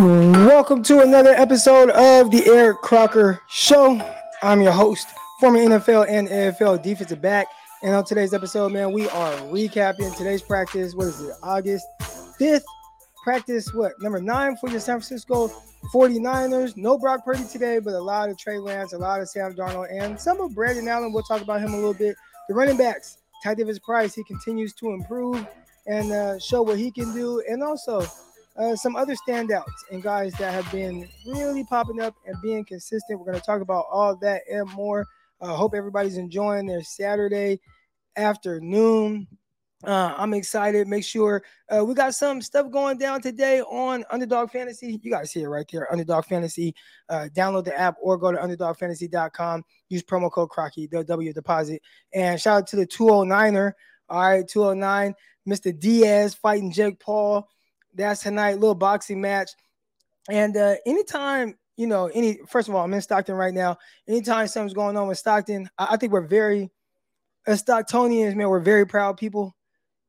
Welcome to another episode of the Eric Crocker Show. I'm your host, former NFL and AFL defensive back. And on today's episode, man, we are recapping today's practice. What is it? August 5th. Practice, what? Number nine for the San Francisco 49ers. No Brock Purdy today, but a lot of Trey Lance, a lot of Sam Darnold, and some of Brandon Allen. We'll talk about him a little bit. The running backs, Ty Davis Price, he continues to improve and uh, show what he can do. And also, uh, some other standouts and guys that have been really popping up and being consistent. We're going to talk about all that and more. I uh, hope everybody's enjoying their Saturday afternoon. Uh, I'm excited. Make sure uh, we got some stuff going down today on Underdog Fantasy. You guys see it right there, Underdog Fantasy. Uh, download the app or go to underdogfantasy.com. Use promo code Crocky, the W deposit. And shout out to the 209er. All right, 209, Mr. Diaz fighting Jake Paul. That's tonight, little boxing match. And uh, anytime, you know, any first of all, I'm in Stockton right now. Anytime something's going on with Stockton, I, I think we're very as Stocktonians, man, we're very proud people.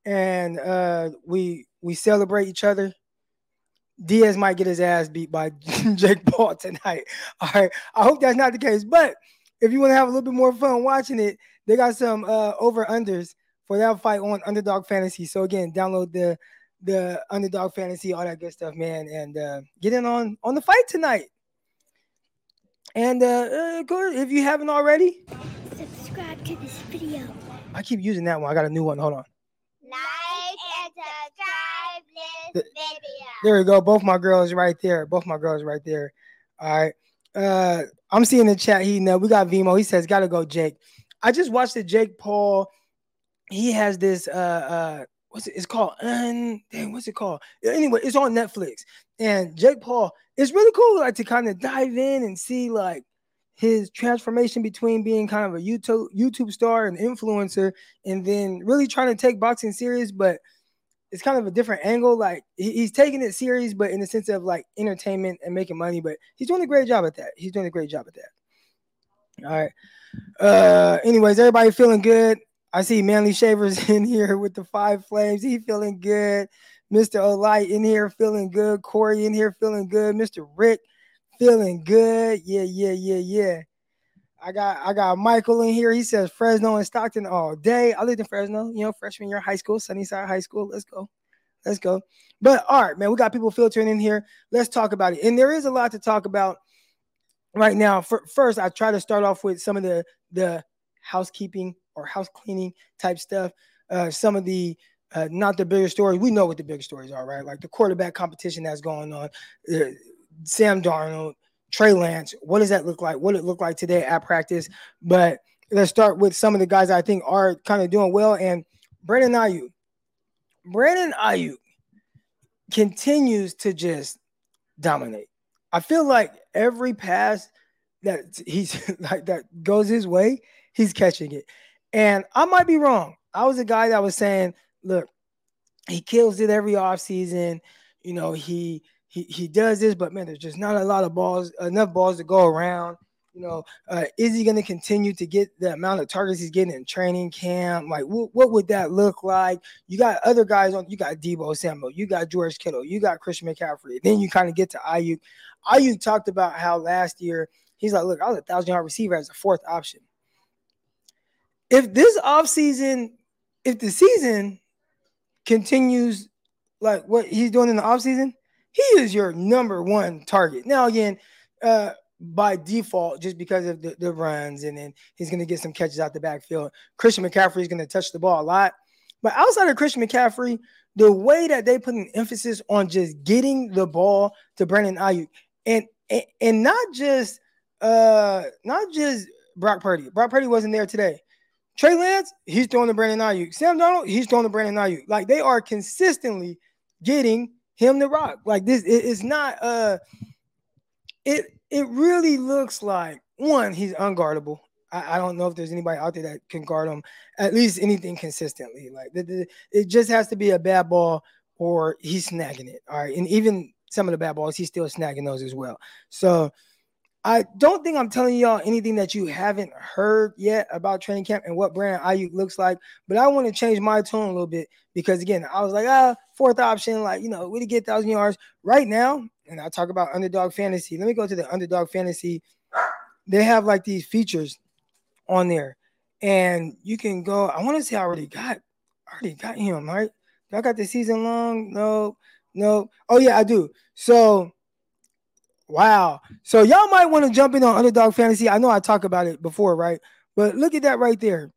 And uh, we we celebrate each other. Diaz might get his ass beat by Jake Paul tonight. All right. I hope that's not the case. But if you want to have a little bit more fun watching it, they got some uh, over unders for that fight on Underdog Fantasy. So again, download the the underdog fantasy, all that good stuff, man, and uh, get in on on the fight tonight. And uh, uh if you haven't already, subscribe to this video. I keep using that one. I got a new one. Hold on. Like and subscribe this video. There we go. Both my girls right there. Both my girls right there. All right. Uh, I'm seeing the chat heating up. We got Vimo. He says, "Gotta go, Jake." I just watched the Jake Paul. He has this uh uh what's it? It's called un. Dang, what's it called? Anyway, it's on Netflix. And Jake Paul, it's really cool, like to kind of dive in and see like his transformation between being kind of a YouTube YouTube star and influencer, and then really trying to take boxing serious, but it's kind of a different angle. Like he's taking it serious, but in the sense of like entertainment and making money. But he's doing a great job at that. He's doing a great job at that. All right. Uh, anyways, everybody feeling good. I see Manly Shavers in here with the five flames. He feeling good. Mr. Olight in here feeling good. Corey in here feeling good. Mr. Rick feeling good. Yeah, yeah, yeah, yeah. I got I got Michael in here. He says Fresno and Stockton all day. I lived in Fresno, you know, freshman year high school, Sunnyside High School. Let's go. Let's go. But all right, man, we got people filtering in here. Let's talk about it. And there is a lot to talk about right now. For, first, I try to start off with some of the the housekeeping or house cleaning type stuff. Uh, some of the uh, not the bigger stories. We know what the bigger stories are, right? Like the quarterback competition that's going on. Uh, Sam Darnold, Trey Lance. What does that look like? What it look like today at practice? But let's start with some of the guys I think are kind of doing well. And Brandon Aiyuk. Brandon Aiyuk continues to just dominate. I feel like every pass that he's like that goes his way, he's catching it. And I might be wrong. I was a guy that was saying, look, he kills it every offseason. You know, he he he does this, but man, there's just not a lot of balls, enough balls to go around. You know, uh, is he going to continue to get the amount of targets he's getting in training camp? Like, wh- what would that look like? You got other guys on. You got Deebo Samuel. You got George Kittle. You got Christian McCaffrey. Then you kind of get to Aiyuk. Aiyuk talked about how last year he's like, look, I was a thousand yard receiver as a fourth option if this offseason, if the season continues like what he's doing in the offseason, he is your number one target. Now, again, uh, by default, just because of the, the runs, and then he's going to get some catches out the backfield. Christian McCaffrey is going to touch the ball a lot. But outside of Christian McCaffrey, the way that they put an emphasis on just getting the ball to Brandon Aiyuk, and and, and not just uh not just Brock Purdy. Brock Purdy wasn't there today. Trey Lance, he's throwing to Brandon Aiyuk. Sam Darnold, he's throwing to Brandon Aiyuk. Like they are consistently getting him the rock. Like this, it, it's not. Uh, it it really looks like one, he's unguardable. I, I, don't know if there's anybody out there that can guard him at least anything consistently. Like the, the, it just has to be a bad ball or he's snagging it. All right, and even some of the bad balls, he's still snagging those as well. So I don't think I'm telling y'all anything that you haven't heard yet about training camp and what Brandon Aiyuk looks like, but I want to change my tone a little bit because again, I was like, ah, fourth option, like you know, we get thousand yards right now. And I talk about underdog fantasy. Let me go to the underdog fantasy. They have like these features on there, and you can go. I want to say I already got, I already got him right. I got the season long? No, no. Oh yeah, I do. So Wow. So y'all might want to jump in on underdog fantasy. I know I talked about it before, right? But look at that right there.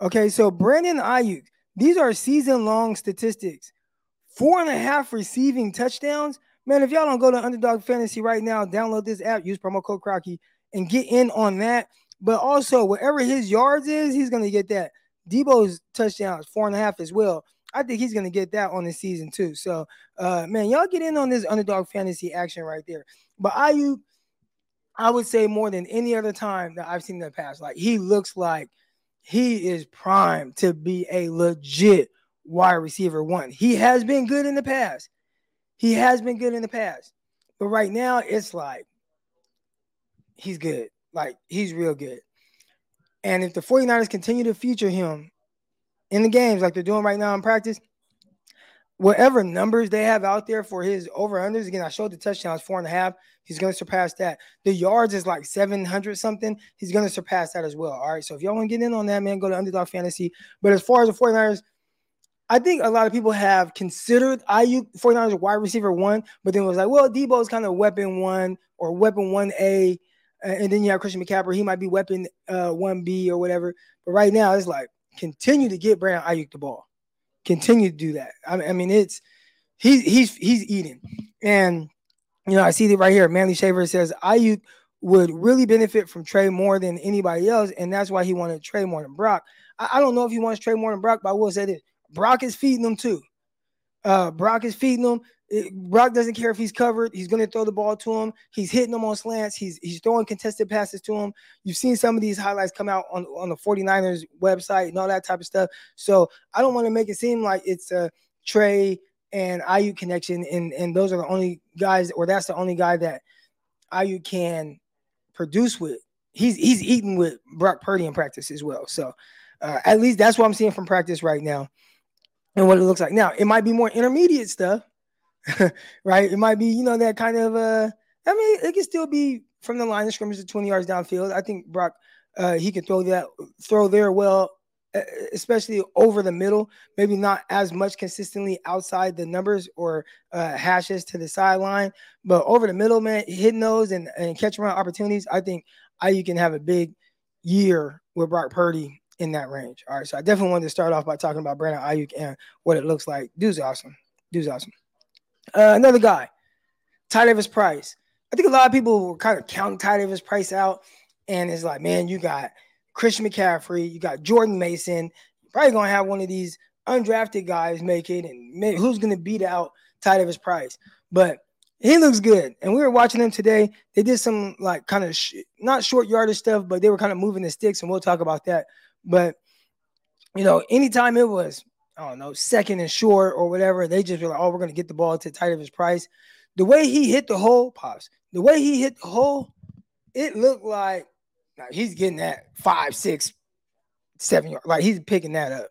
Okay, so Brandon Aiyuk, these are season long statistics. Four and a half receiving touchdowns. Man, if y'all don't go to underdog fantasy right now, download this app, use promo code Crocky, and get in on that. But also, whatever his yards is, he's gonna get that. Deebo's touchdowns, four and a half as well. I think he's gonna get that on the season too. So, uh, man, y'all get in on this underdog fantasy action right there. But Aiyuk, I would say more than any other time that I've seen in the past, like he looks like he is primed to be a legit wide receiver one. He has been good in the past. He has been good in the past. But right now, it's like he's good. Like he's real good. And if the 49ers continue to feature him in the games like they're doing right now in practice, whatever numbers they have out there for his over unders, again, I showed the touchdowns four and a half. He's going to surpass that. The yards is like 700 something. He's going to surpass that as well. All right. So if y'all want to get in on that, man, go to Underdog Fantasy. But as far as the 49ers, I think a lot of people have considered Aiyuk 49ers wide receiver one, but then it was like, well, Deebo is kind of weapon one or weapon 1A. And then you have Christian McCaffrey. He might be weapon uh, 1B or whatever. But right now, it's like continue to get Brandon Aiyuk the ball continue to do that. I, mean, it's he's he's he's eating, and you know I see it right here. Manly Shaver says Aiyuk would really benefit from Trey more than anybody else, and that's why he wanted Trey more than Brock. I, I don't know if he wants Trey more than Brock, but I will say this: Brock is feeding them too. Uh, Brock is feeding them. Brock doesn't care if he's covered. He's going to throw the ball to him. He's hitting them on slants. He's he's throwing contested passes to him. You've seen some of these highlights come out on, on the 49ers website and all that type of stuff. So I don't want to make it seem like it's a Trey and Aiyuk connection, and, and those are the only guys, or that's the only guy that Aiyuk can produce with. He's he's eating with Brock Purdy in practice as well. So uh, at least that's what I'm seeing from practice right now and what it looks like. Now, it might be more intermediate stuff right? It might be, you know, that kind of uh I mean, it can still be from the line of scrimmage to 20 yards downfield. I think Brock uh he can throw that throw there well, especially over the middle, maybe not as much consistently outside the numbers or uh hashes to the sideline, but over the middle, man, hitting those and, and catching around opportunities. I think you can have a big year with Brock Purdy in that range. All right. So I definitely wanted to start off by talking about Brandon Aiyuk and what it looks like. Dude's awesome. Dude's awesome. Uh, another guy, Ty Davis Price. I think a lot of people were kind of counting Ty Davis Price out, and it's like, man, you got Christian McCaffrey, you got Jordan Mason. You're probably gonna have one of these undrafted guys make it, and who's gonna beat out Ty Davis Price? But he looks good, and we were watching them today. They did some like kind of sh- not short yardage stuff, but they were kind of moving the sticks, and we'll talk about that. But you know, anytime it was I don't know, second and short or whatever. They just were like, oh, we're going to get the ball to Ty Davis Price. The way he hit the hole, pops, the way he hit the hole, it looked like now he's getting that five, six, seven yard. Like he's picking that up.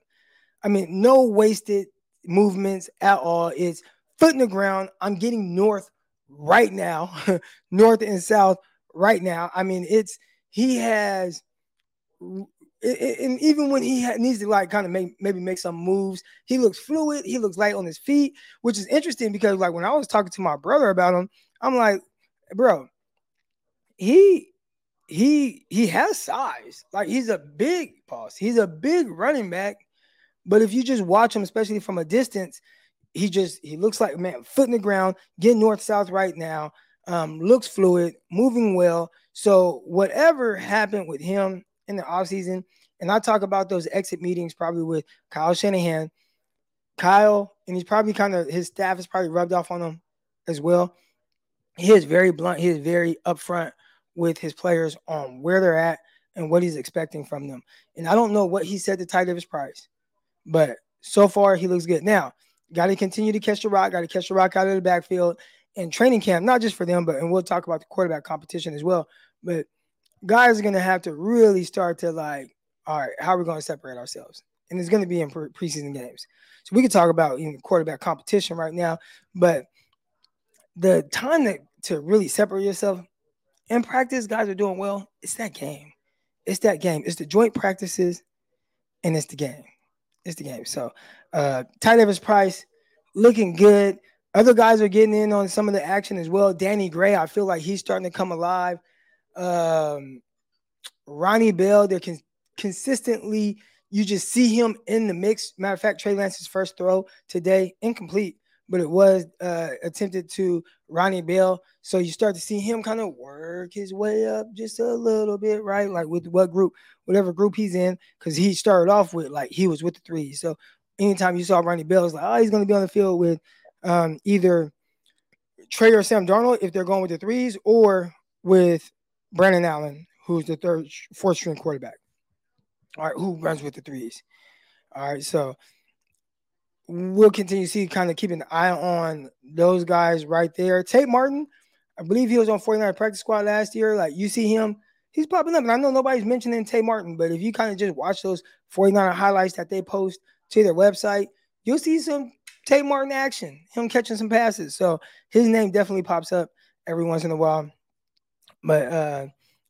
I mean, no wasted movements at all. It's foot in the ground. I'm getting north right now, north and south right now. I mean, it's he has and even when he needs to like kind of make maybe make some moves, he looks fluid. He looks light on his feet, which is interesting because like when I was talking to my brother about him, I'm like, bro, he he he has size. Like he's a big boss. He's a big running back. But if you just watch him, especially from a distance, he just he looks like man, foot in the ground, getting north south right now. Um, looks fluid, moving well. So whatever happened with him in the offseason. And I talk about those exit meetings probably with Kyle Shanahan. Kyle, and he's probably kind of his staff is probably rubbed off on him as well. He is very blunt, he is very upfront with his players on where they're at and what he's expecting from them. And I don't know what he said to Ty Davis Price, but so far he looks good. Now, got to continue to catch the rock, got to catch the rock out of the backfield and training camp, not just for them, but and we'll talk about the quarterback competition as well. But guys are gonna have to really start to like, all right, how are we gonna separate ourselves? And it's gonna be in pre- preseason games. So we could talk about even quarterback competition right now, but the time that to really separate yourself in practice, guys are doing well. It's that game. It's that game. It's the joint practices, and it's the game. It's the game. So, uh, Ty Davis Price looking good. Other guys are getting in on some of the action as well. Danny Gray, I feel like he's starting to come alive. Um, Ronnie Bell, they're con- consistently, you just see him in the mix. Matter of fact, Trey Lance's first throw today, incomplete, but it was uh, attempted to Ronnie Bell. So you start to see him kind of work his way up just a little bit, right? Like with what group, whatever group he's in, because he started off with like he was with the three. So anytime you saw Ronnie Bell, it's like, oh, he's going to be on the field with um, either Trey or Sam Darnold if they're going with the threes, or with Brandon Allen, who's the third, fourth string quarterback. All right, who runs with the threes. All right, so we'll continue to see, kind of keeping an eye on those guys right there. Tate Martin, I believe he was on 49 practice squad last year. Like you see him, he's popping up. And I know nobody's mentioning Tate Martin, but if you kind of just watch those 49 highlights that they post to their website, you'll see some Tate Martin action, him catching some passes. So his name definitely pops up every once in a while. But uh,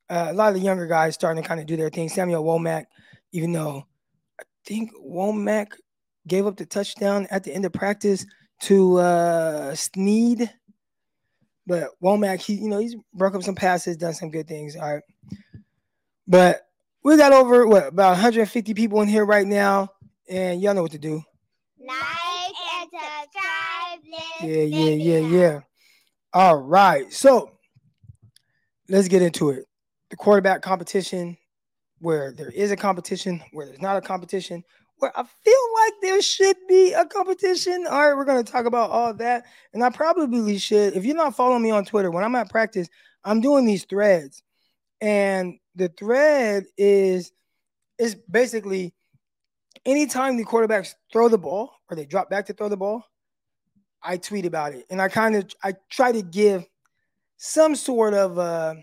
uh, a lot of the younger guys starting to kind of do their thing. Samuel Womack, even though I think Womack gave up the touchdown at the end of practice to uh, Snead. But Womack, he you know he's broke up some passes, done some good things. All right, but we got over what about 150 people in here right now, and y'all know what to do. Like and subscribe Yeah, yeah, yeah, yeah. All right, so let's get into it. The quarterback competition, where there is a competition, where there's not a competition, where I feel like there should be a competition. All right, we're gonna talk about all that, and I probably should. If you're not following me on Twitter, when I'm at practice, I'm doing these threads, and the thread is is basically anytime the quarterbacks throw the ball or they drop back to throw the ball, I tweet about it, and I kind of I try to give some sort of uh,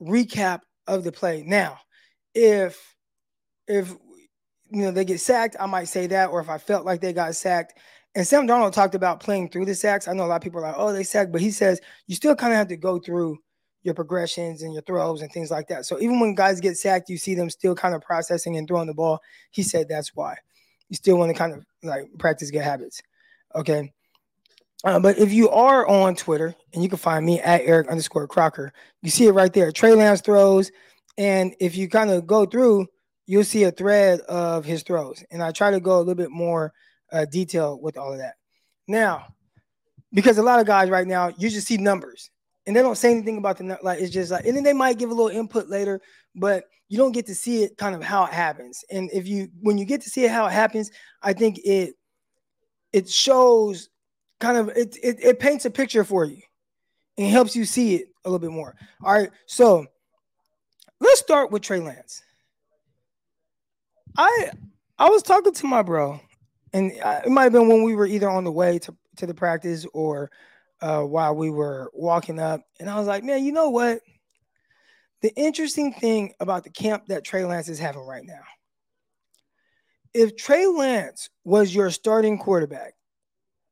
recap of the play. Now, if if you know they get sacked, I might say that, or if I felt like they got sacked. And Sam Darnold talked about playing through the sacks. I know a lot of people are like, "Oh, they sacked," but he says you still kind of have to go through your progressions and your throws and things like that. So even when guys get sacked, you see them still kind of processing and throwing the ball. He said that's why you still want to kind of like practice good habits. Okay. Uh, but if you are on Twitter and you can find me at Eric underscore Crocker, you see it right there. Trey Lance throws. And if you kind of go through, you'll see a thread of his throws. And I try to go a little bit more uh, detail with all of that. Now, because a lot of guys right now, you just see numbers and they don't say anything about the like it's just like and then they might give a little input later but you don't get to see it kind of how it happens and if you when you get to see it how it happens i think it it shows kind of it it, it paints a picture for you and helps you see it a little bit more all right so let's start with trey lance i i was talking to my bro and it might have been when we were either on the way to, to the practice or uh, while we were walking up, and I was like, man, you know what? The interesting thing about the camp that Trey Lance is having right now, if Trey Lance was your starting quarterback,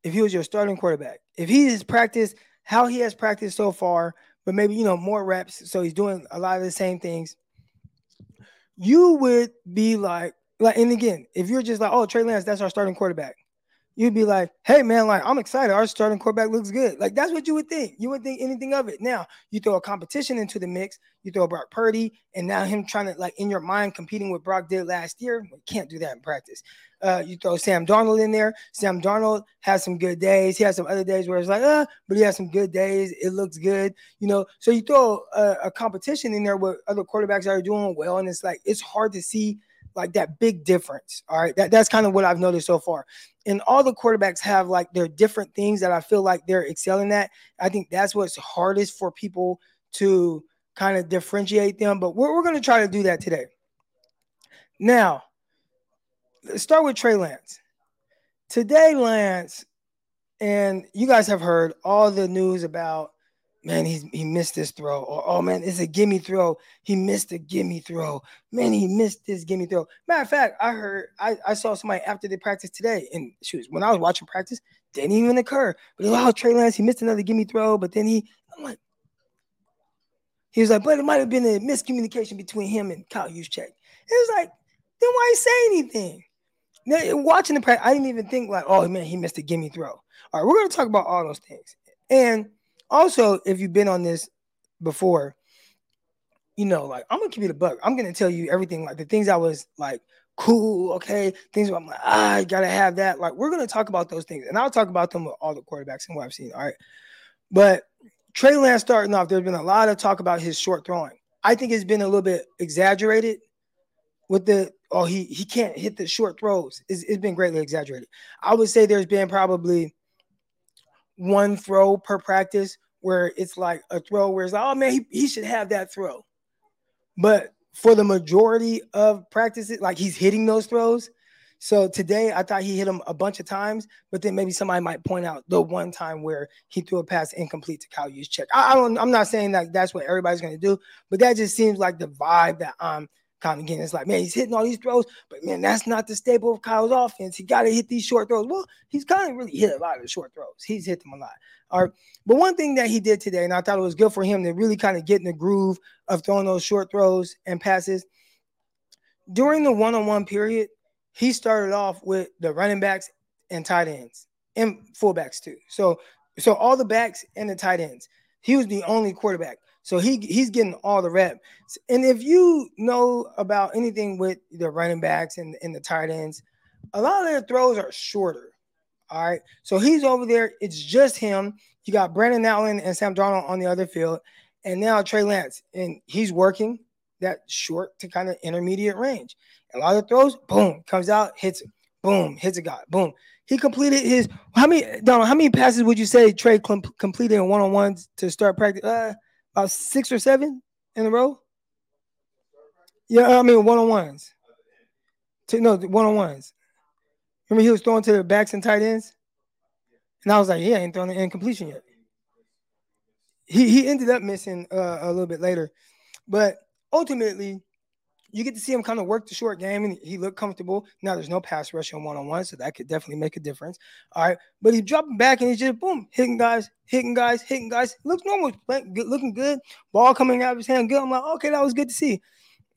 if he was your starting quarterback, if he has practiced how he has practiced so far, but maybe you know more reps, so he's doing a lot of the same things, you would be like, like, and again, if you're just like, oh, Trey Lance, that's our starting quarterback, you'd be like, hey man, like I'm excited. Our starting quarterback looks good. Like that's what you would think. You wouldn't think anything of it. Now you throw a competition into the mix, you throw Brock Purdy, and now him trying to like in your mind competing with Brock did last year. You can't do that in practice. Uh, you throw Sam Darnold in there. Sam Darnold has some good days. He has some other days where it's like, uh, but he has some good days. It looks good, you know. So you throw a, a competition in there with other quarterbacks that are doing well, and it's like it's hard to see like that big difference. All right. That, that's kind of what I've noticed so far. And all the quarterbacks have like their different things that I feel like they're excelling at. I think that's what's hardest for people to kind of differentiate them. But we're, we're going to try to do that today. Now, let's start with Trey Lance. Today, Lance, and you guys have heard all the news about, man, he's he missed this throw, or oh man, it's a gimme throw. He missed a gimme throw. Man, he missed this gimme throw. Matter of fact, I heard I, I saw somebody after the practice today, and shoot, when I was watching practice, didn't even occur. But oh, Trey Lance, he missed another gimme throw, but then he, I'm like, he was like, but it might have been a miscommunication between him and Kyle Juszczyk. It was like, then why say anything? Now, watching the practice, I didn't even think like, oh man, he missed a gimme throw. All right, we're gonna talk about all those things. And also, if you've been on this before, you know, like I'm gonna give you the buck. I'm gonna tell you everything, like the things I was like cool, okay, things I'm like, ah, I gotta have that. Like, we're gonna talk about those things, and I'll talk about them with all the quarterbacks and what I've seen. All right. But Trey Lance starting off, there's been a lot of talk about his short throwing. I think it's been a little bit exaggerated with the oh, he he can't hit the short throws. It's, it's been greatly exaggerated. I would say there's been probably one throw per practice where it's like a throw where it's like, oh man, he, he should have that throw. But for the majority of practices, like he's hitting those throws. So today I thought he hit him a bunch of times, but then maybe somebody might point out the one time where he threw a pass incomplete to Kyle Juszczyk. I, I don't. I'm not saying that that's what everybody's going to do, but that just seems like the vibe that I'm kind of getting. It's like, man, he's hitting all these throws, but man, that's not the staple of Kyle's offense. He got to hit these short throws. Well, he's kind of really hit a lot of the short throws. He's hit them a lot. All right. But one thing that he did today, and I thought it was good for him to really kind of get in the groove of throwing those short throws and passes. During the one-on-one period, he started off with the running backs and tight ends and fullbacks too. So, so all the backs and the tight ends. He was the only quarterback. So he he's getting all the reps. And if you know about anything with the running backs and, and the tight ends, a lot of their throws are shorter. All right. So he's over there. It's just him. You got Brandon Allen and Sam Darnold on the other field. And now Trey Lance. And he's working that short to kind of intermediate range. A lot of the throws, boom, comes out, hits it, boom, hits a guy, boom. He completed his how many Donald, how many passes would you say Trey com- completed in one-on-ones to start practice? Uh, about six or seven in a row. Yeah, I mean one-on-ones. No, one-on-ones. Remember he was throwing to the backs and tight ends? And I was like, yeah, ain't throwing an incompletion yet. He he ended up missing uh, a little bit later. But ultimately, you get to see him kind of work the short game and he looked comfortable. Now there's no pass rush on one on one, so that could definitely make a difference. All right, but he dropping back and he's just boom, hitting guys, hitting guys, hitting guys. Looks normal, looking good. Ball coming out of his hand, good. I'm like, okay, that was good to see.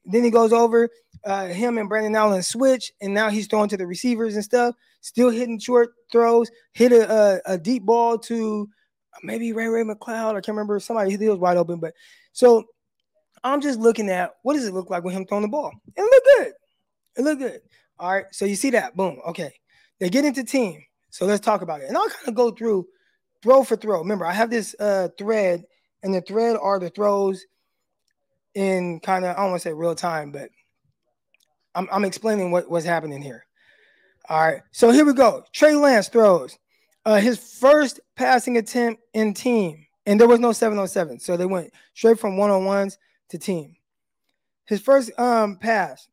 Then he goes over uh, him and Brandon Allen switch, and now he's throwing to the receivers and stuff. Still hitting short throws. Hit a, a, a deep ball to maybe Ray Ray McCloud. I can't remember. Somebody he was wide open, but so I'm just looking at what does it look like with him throwing the ball. It look good. It look good. All right. So you see that? Boom. Okay. They get into team. So let's talk about it. And I'll kind of go through throw for throw. Remember, I have this uh, thread, and the thread are the throws in kind of I don't want to say real time, but I'm, I'm explaining what, what's happening here. All right. So here we go. Trey Lance throws uh, his first passing attempt in team, and there was no seven on seven. So they went straight from one on ones to team. His first um pass,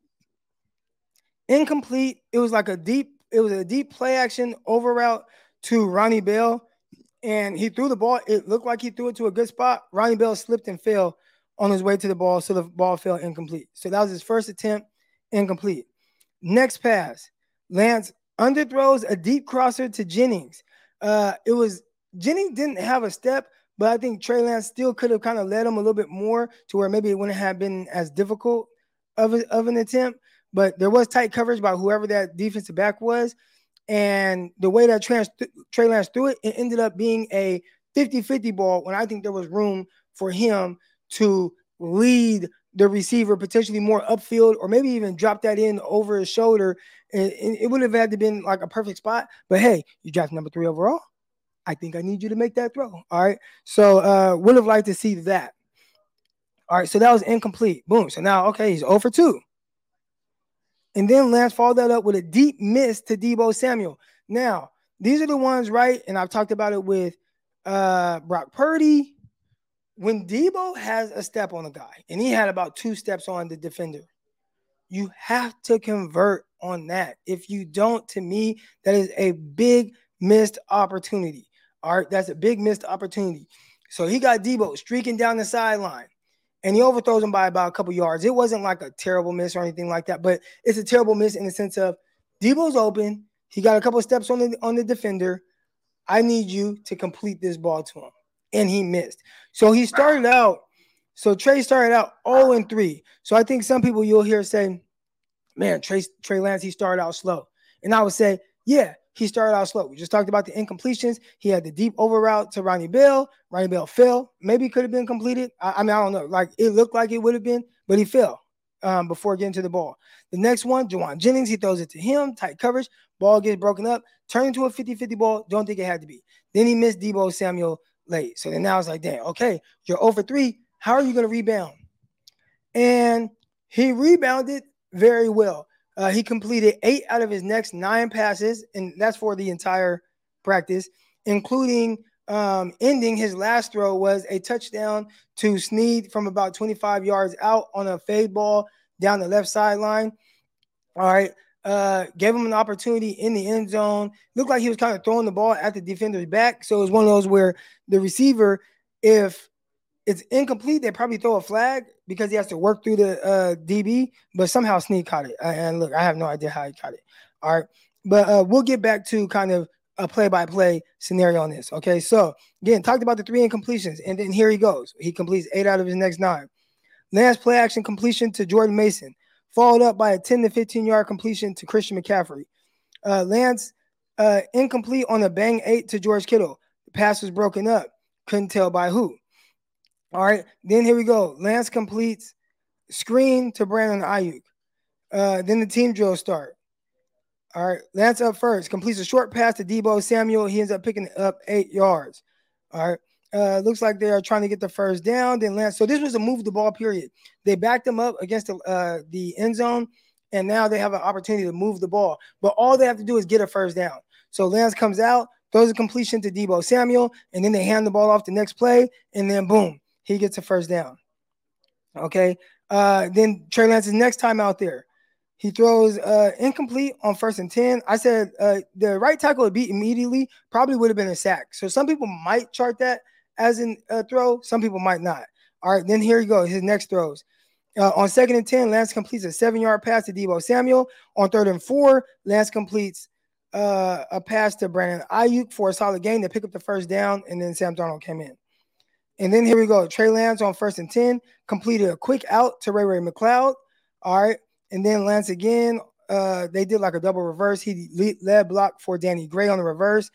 incomplete. It was like a deep, it was a deep play action over route to Ronnie Bell. And he threw the ball. It looked like he threw it to a good spot. Ronnie Bell slipped and fell on his way to the ball. So the ball fell incomplete. So that was his first attempt, incomplete. Next pass, Lance underthrows a deep crosser to Jennings. Uh, it was Jennings didn't have a step, but I think Trey Lance still could have kind of led him a little bit more to where maybe it wouldn't have been as difficult of, a, of an attempt. But there was tight coverage by whoever that defensive back was. And the way that Trey, Trey Lance threw it, it ended up being a 50 50 ball when I think there was room for him to lead the receiver potentially more upfield or maybe even drop that in over his shoulder. And, it would have had to been like a perfect spot. But hey, you draft number three overall. I think I need you to make that throw. All right. So uh would have liked to see that. All right, so that was incomplete. Boom. So now, okay, he's over 2. And then Lance followed that up with a deep miss to Deebo Samuel. Now, these are the ones, right? And I've talked about it with uh Brock Purdy. When Deebo has a step on a guy, and he had about two steps on the defender, you have to convert on that. If you don't, to me, that is a big missed opportunity. All right, that's a big missed opportunity. So he got Deebo streaking down the sideline and he overthrows him by about a couple yards. It wasn't like a terrible miss or anything like that, but it's a terrible miss in the sense of Deebo's open. He got a couple steps on the on the defender. I need you to complete this ball to him. And he missed. So he started out. So Trey started out 0 and 3. So I think some people you'll hear say, man, Trey, Trey Lance, he started out slow. And I would say, yeah, he started out slow. We just talked about the incompletions. He had the deep over route to Ronnie Bell. Ronnie Bell fell. Maybe could have been completed. I, I, mean, I don't know. Like it looked like it would have been, but he fell um, before getting to the ball. The next one, Jauan Jennings, he throws it to him, tight coverage. Ball gets broken up, turned into a 50 50 ball. Don't think it had to be. Then he missed Deebo Samuel late. So then now it's like, damn, okay, you're over three. How are you going to rebound? And he rebounded very well. Uh, he completed eight out of his next nine passes, and that's for the entire practice, including um, ending his last throw was a touchdown to Snead from about 25 yards out on a fade ball down the left sideline. All right. Uh, gave him an opportunity in the end zone. Looked like he was kind of throwing the ball at the defender's back. So it was one of those where the receiver, if it's incomplete, they probably throw a flag because he has to work through the uh, DB, but somehow Snead caught it. And look, I have no idea how he caught it. All right. But uh, we'll get back to kind of a play-by-play scenario on this. Okay, so again, talked about the three incompletions, and then here he goes. He completes eight out of his next nine. Last play action completion to Jordan Mason, followed up by a 10 to 15 yard completion to Christian McCaffrey. Uh, Lance uh, incomplete on a bang eight to George Kittle. The pass was broken up. Couldn't tell by who. All right. Then here we go. Lance completes screen to Brandon Aiyuk. Uh, then the team drill start. All right. Lance up first. Completes a short pass to Deebo Samuel. He ends up picking up eight yards. All right. Uh, looks like they are trying to get the first down. Then Lance. So this was a move the ball period. They backed them up against the uh, the end zone, and now they have an opportunity to move the ball. But all they have to do is get a first down. So Lance comes out, throws a completion to Deebo Samuel, and then they hand the ball off the next play, and then boom, he gets a first down. Okay. Uh, then Trey Lance's next time out there, he throws uh, incomplete on first and 10. I said uh, the right tackle would beat immediately, probably would have been a sack. So some people might chart that as a uh, throw, some people might not. All right, then here he goes. His next throws. Uh, on second and 10, Lance completes a seven yard pass to Deebo Samuel. On third and four, Lance completes uh, a pass to Brandon Aiyuk for a solid gain to pick up the first down, and then Sam Darnold came in. And then here we go. Trey Lance on first and 10 completed a quick out to Ray Ray McCloud. All right. And then Lance again. Uh, they did like a double reverse. He led block for Danny Gray on the reverse.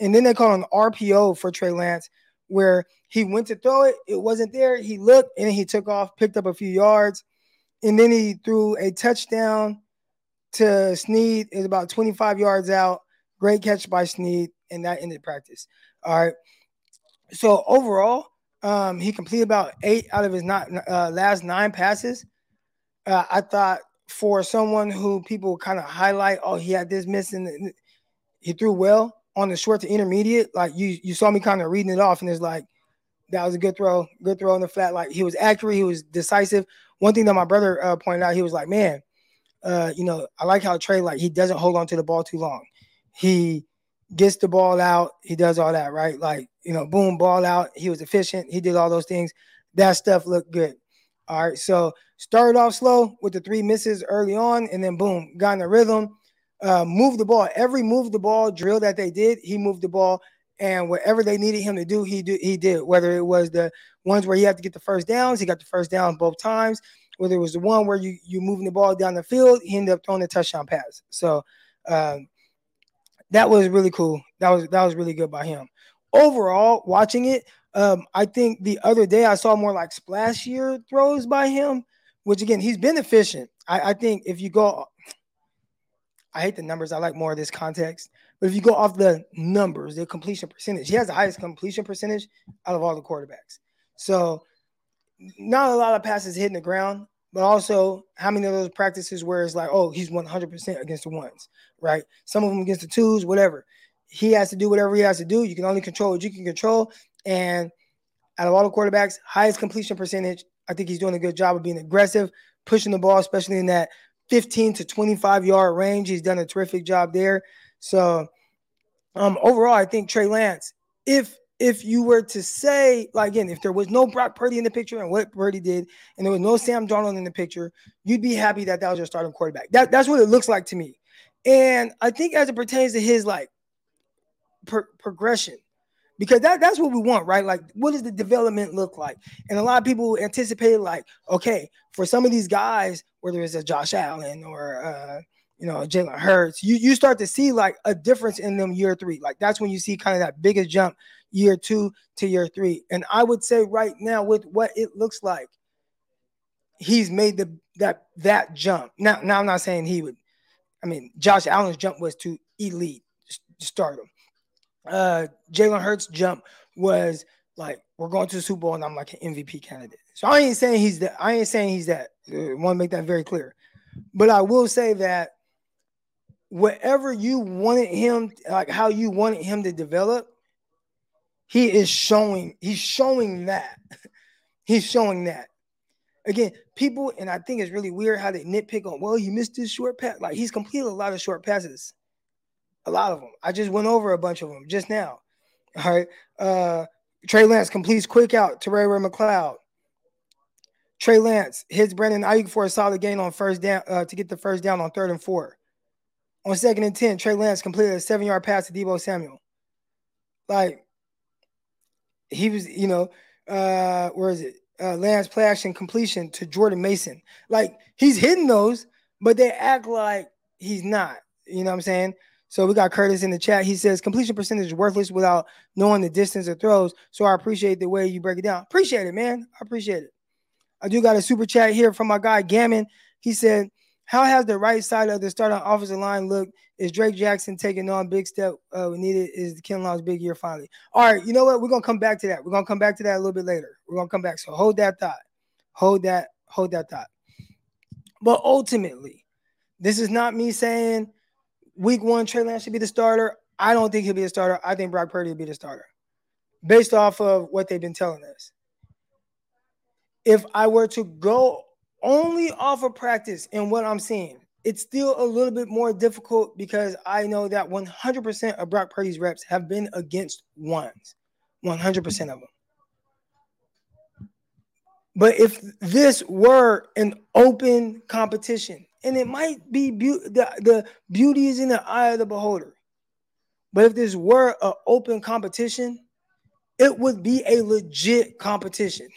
And then they called an RPO for Trey Lance, where he went to throw it. It wasn't there. He looked and he took off, picked up a few yards. And then he threw a touchdown to Snead. It was about 25 yards out. Great catch by Snead. And that ended practice. All right. So overall, um, he completed about eight out of his not, uh, last nine passes. Uh, I thought for someone who people kind of highlight, oh, he had this missing, he threw well on the short to intermediate. Like you, you saw me kind of reading it off, and it's like that was a good throw, good throw in the flat. Like he was accurate, he was decisive. One thing that my brother uh, pointed out, he was like, man, uh, you know, I like how Trey like he doesn't hold on to the ball too long. He gets the ball out, he does all that, right? Like you know, boom, ball out. He was efficient. He did all those things. That stuff looked good. All right. So started off slow with the three misses early on, and then boom, got in the rhythm. Uh, the ball. Every move the ball drill that they did, he moved the ball. And whatever they needed him to do, he do he did. Whether it was the ones where he had to get the first downs, he got the first down both times. Whether it was the one where you you moving the ball down the field, he ended up throwing the touchdown pass. So um, that was really cool. That was that was really good by him overall, watching it, um, I think the other day I saw more like splashier throws by him, which again, he's been efficient. I, I think if you go, I hate the numbers. I like more of this context. But if you go off the numbers, the completion percentage, he has the highest completion percentage out of all the quarterbacks. So, not a lot of passes hitting the ground, but also how many of those practices where it's like, oh, he's 100% against the ones, right? Some of them against the twos, whatever he has to do whatever he has to do. You can only control what you can control. And out of all the quarterbacks, highest completion percentage. I think he's doing a good job of being aggressive, pushing the ball, especially in that 15 to 25 yard range. He's done a terrific job there. So, um, overall, I think Trey Lance, if if you were to say, like again, if there was no Brock Purdy in the picture and what Purdy did, and there was no Sam Darnold in the picture, you'd be happy that that was your starting quarterback. That, that's what it looks like to me. And I think as it pertains to his like per- progression, because that, that's what we want, right? Like, what does the development look like? And a lot of people anticipated, like, okay, for some of these guys, whether it's a Josh Allen or uh, you know Jalen Hurts, you you start to see like a difference in them year three. Like that's when you see kind of that biggest jump year two to year three. And I would say right now, with what it looks like, he's made the that that jump. Now, now I'm not saying he would. I mean, Josh Allen's jump was to elite stardom uh Jalen Hurts jump was like we're going to the Super Bowl and I'm like an MVP candidate. So I ain't saying he's that. I ain't saying he's that. I want to make that very clear. But I will say that whatever you wanted him, like how you wanted him to develop, he is showing. He's showing that. he's showing that. Again, people, and I think it's really weird how they nitpick on. Well, he missed his short pass. Like he's completed a lot of short passes. A lot of them. I just went over a bunch of them just now. All right. Uh, Trey Lance completes quick out to Ray Ray McCloud. Trey Lance hits Brandon Aiyuk for a solid gain on first down uh, to get the first down on third and four. On second and 10, Trey Lance completed a seven yard pass to Deebo Samuel. Like, he was, you know, uh, where is it? Uh, Lance play action completion to Jordan Mason. Like, he's hitting those, but they act like he's not. You know what I'm saying? So we got Curtis in the chat. He says completion percentage is worthless without knowing the distance of throws. So I appreciate the way you break it down. Appreciate it, man. I appreciate it. I do got a super chat here from my guy Gammon. He said, "How has the right side of the starting offensive line looked? Is Drake Jackson taking on big step uh, we needed? Is Kinlaw's big year finally? All right, you know what? We're gonna come back to that. We're gonna come back to that a little bit later. We're gonna come back. So hold that thought. Hold that. Hold that thought. But ultimately, this is not me saying." week one, Trey Lance should be the starter. I don't think he'll be a starter. I think Brock Purdy will be the starter based off of what they've been telling us. If I were to go only off of practice and what I'm seeing, it's still a little bit more difficult because I know that 100% of Brock Purdy's reps have been against ones, 100% of them. But if this were an open competition, and it might be be- the, the beauty is in the eye of the beholder. But if this were an open competition, it would be a legit competition.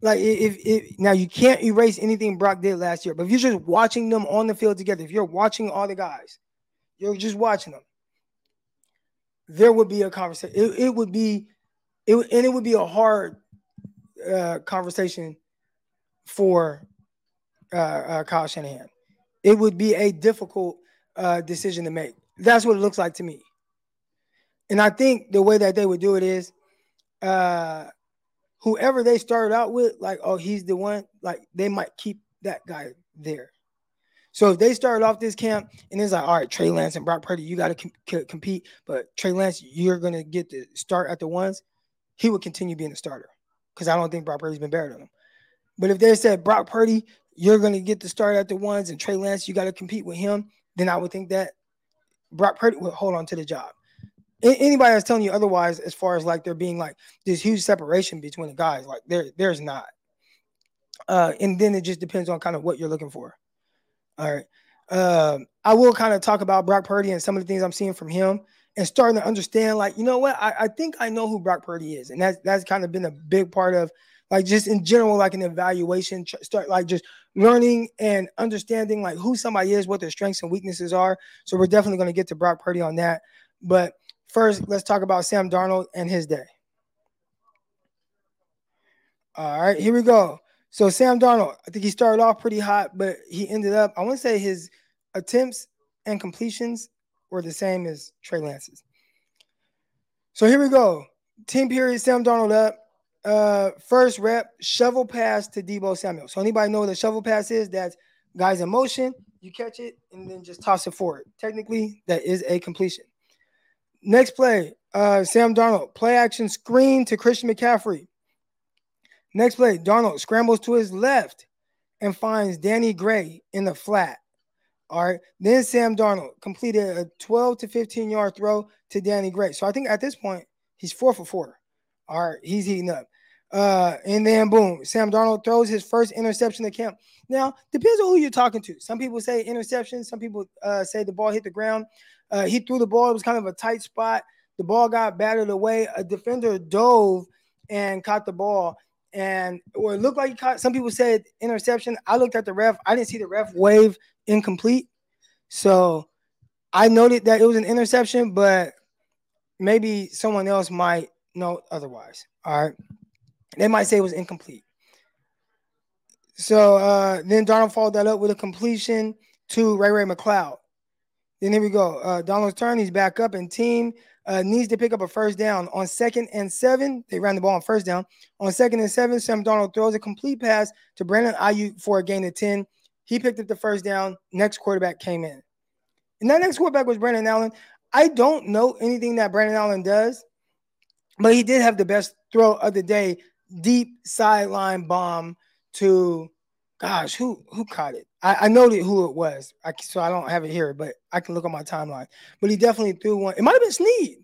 Like if, if now you can't erase anything Brock did last year, but if you're just watching them on the field together, if you're watching all the guys, you're just watching them, there would be a conversation. It, it would be, it and it would be a hard uh, conversation for uh, uh, Kyle Shanahan. It would be a difficult uh, decision to make. That's what it looks like to me. And I think the way that they would do it is uh, whoever they started out with, like, oh, he's the one, like, they might keep that guy there. So if they started off this camp and it's like, all right, Trey Lance and Brock Purdy, you got to com- compete, but Trey Lance, you're to get the start at the ones, he would continue being the starter because I don't think Brock Purdy's been better than him. But if they said Brock Purdy, you're to get the start at the ones, and Trey Lance, you got to compete with him, then I would think that Brock Purdy would hold on to the job. Anybody that's telling you otherwise, as far as like there being like this huge separation between the guys, like there, there's not. Uh, and then it just depends on kind of what you're looking for. All right. Um, I will kind of talk about Brock Purdy and some of the things I'm seeing from him and starting to understand, like, you know what, I, I think I know who Brock Purdy is. And that's that's kind of been a big part of like just in general, like an evaluation, start like just learning and understanding like who somebody is, what their strengths and weaknesses are. So we're definitely going to get to Brock Purdy on that. But first, let's talk about Sam Darnold and his day. All right, here we go. So Sam Darnold, I think he started off pretty hot, but he ended up, I want to say his attempts and completions were the same as Trey Lance's. So here we go. Team period, Sam Darnold up uh, first rep, shovel pass to Deebo Samuel. So anybody know what a shovel pass is? That's guys in motion, you catch it and then just toss it forward. Technically, that is a completion. Next play, uh, Sam Darnold, play action screen to Christian McCaffrey. Next play, Darnold scrambles to his left and finds Danny Gray in the flat. All right. Then Sam Darnold completed a 12 to 15 yard throw to Danny Gray. So I think at this point, He's four for four. All right, he's heating up. Uh, and then boom, Sam Darnold throws his first interception of camp. Now, depends on who you're talking to. Some people say interception, some people uh, say the ball hit the ground. Uh, he threw the ball, it was kind of a tight spot. The ball got battered away. A defender dove and caught the ball. And or it looked like he caught some people said interception. I looked at the ref, I didn't see the ref wave incomplete. So I noted that it was an interception, but maybe someone else might know otherwise. All right. They might say it was incomplete. So uh, then Darnold followed that up with a completion to Ray Ray McCloud. Then here we go. Uh, Darnold's turn. He's back up and team uh, needs to pick up a first down. On second and seven, they ran the ball on first down. On second and seven, Sam Darnold throws a complete pass to Brandon Aiyuk for a gain of 10. He picked up the first down. Next quarterback came in. And that next quarterback was Brandon Allen. I don't know anything that Brandon Allen does, but he did have the best throw of the day deep sideline bomb to gosh, who who caught it? I, I know who it was, I, so I don't have it here, but I can look on my timeline. But he definitely threw one. It might have been Snead.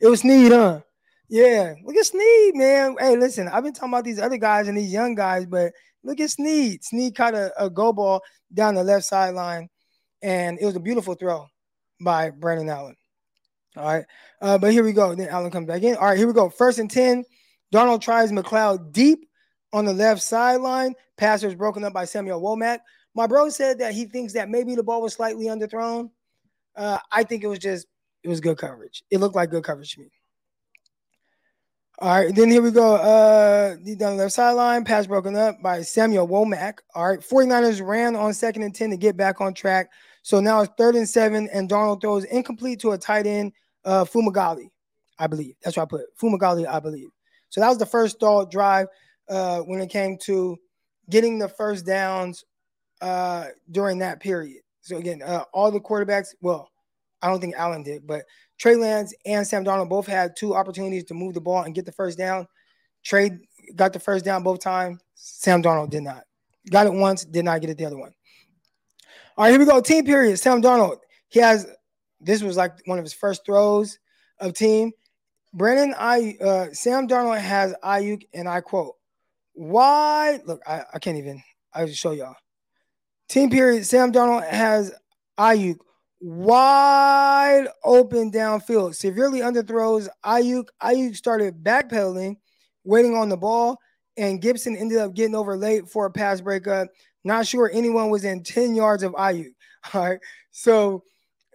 It was Snead, huh? Yeah, look at Snead, man. Hey, listen, I've been talking about these other guys and these young guys, but look at Snead. Snead caught a, a go ball down the left sideline, and it was a beautiful throw by Brandon Allen. All right, uh, but here we go. Then Allen comes back in. All right, here we go. First and 10. Darnold tries McCloud deep on the left sideline. Pass was broken up by Samuel Womack. My bro said that he thinks that maybe the ball was slightly underthrown. Uh, I think it was just it was good coverage. It looked like good coverage to me. All right, then here we go. Uh, down the left sideline, pass broken up by Samuel Womack. All right, 49ers ran on second and 10 to get back on track. So now it's third and seven, and Darnold throws incomplete to a tight end, uh, Fumagalli, I believe. That's what I put. Fumagalli, I believe. So that was the first stall drive uh, when it came to getting the first downs uh, during that period. So again, uh, all the quarterbacks, well, I don't think Allen did, but Trey Lance and Sam Darnold both had two opportunities to move the ball and get the first down. Trey got the first down both times. Sam Darnold did not. Got it once, did not get it the other one. All right, here we go. Team period. Sam Darnold. He has this was like one of his first throws of team. Brandon I uh, Sam Darnold has Aiyuk, and I quote, "Why? Look, I, I can't even. I will show y'all. Team period. Sam Darnold has Aiyuk wide open downfield, severely underthrows Aiyuk. Aiyuk started backpedaling, waiting on the ball, and Gibson ended up getting over late for a pass breakup. Not sure anyone was in 10 yards of Aiyuk. All right. So